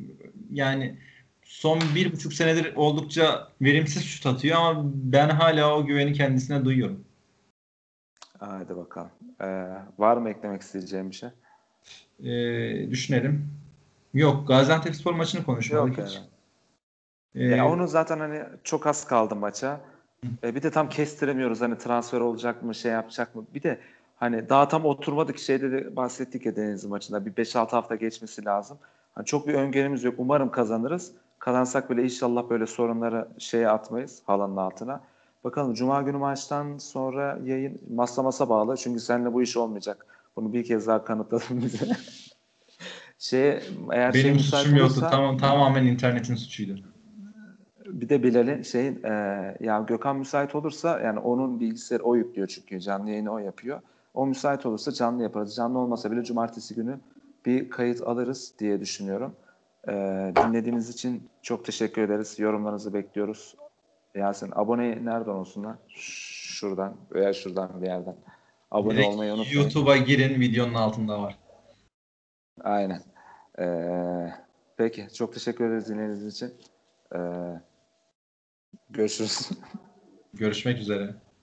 Yani son bir buçuk senedir oldukça verimsiz şut atıyor ama ben hala o güveni kendisine duyuyorum. Hadi bakalım. Ee, var mı eklemek isteyeceğim bir şey? Ee, düşünelim. Yok. Gaziantep spor maçını konuşmadık Yok hiç. Yani. Ee, ya onu zaten hani çok az kaldı maça. E, bir de tam kestiremiyoruz hani transfer olacak mı şey yapacak mı. Bir de hani daha tam oturmadık şeyde de bahsettik ya Denizli maçında bir 5-6 hafta geçmesi lazım. Hani çok bir öngörümüz yok. Umarım kazanırız. Kazansak bile inşallah böyle sorunları şeye atmayız halanın altına. Bakalım Cuma günü maçtan sonra yayın masa masa bağlı. Çünkü seninle bu iş olmayacak. Bunu bir kez daha kanıtladın bize. Şeye, eğer şey Benim müsait suçum yoktu. olursa- Tamam, tamamen internetin suçuydu. Bir de Bilal'in şeyin e, ya Gökhan müsait olursa yani onun bilgisayarı o yüklüyor çünkü canlı yayını o yapıyor. O müsait olursa canlı yaparız. Canlı olmasa bile cumartesi günü bir kayıt alırız diye düşünüyorum. E, dinlediğiniz için çok teşekkür ederiz. Yorumlarınızı bekliyoruz. Yasin abone nereden olsunlar? Şuradan veya şuradan bir yerden. Abone Direkt olmayı unutmayın. YouTube'a girin videonun altında var. Aynen. E, peki çok teşekkür ederiz dinlediğiniz için. E, görüşürüz. Görüşmek üzere.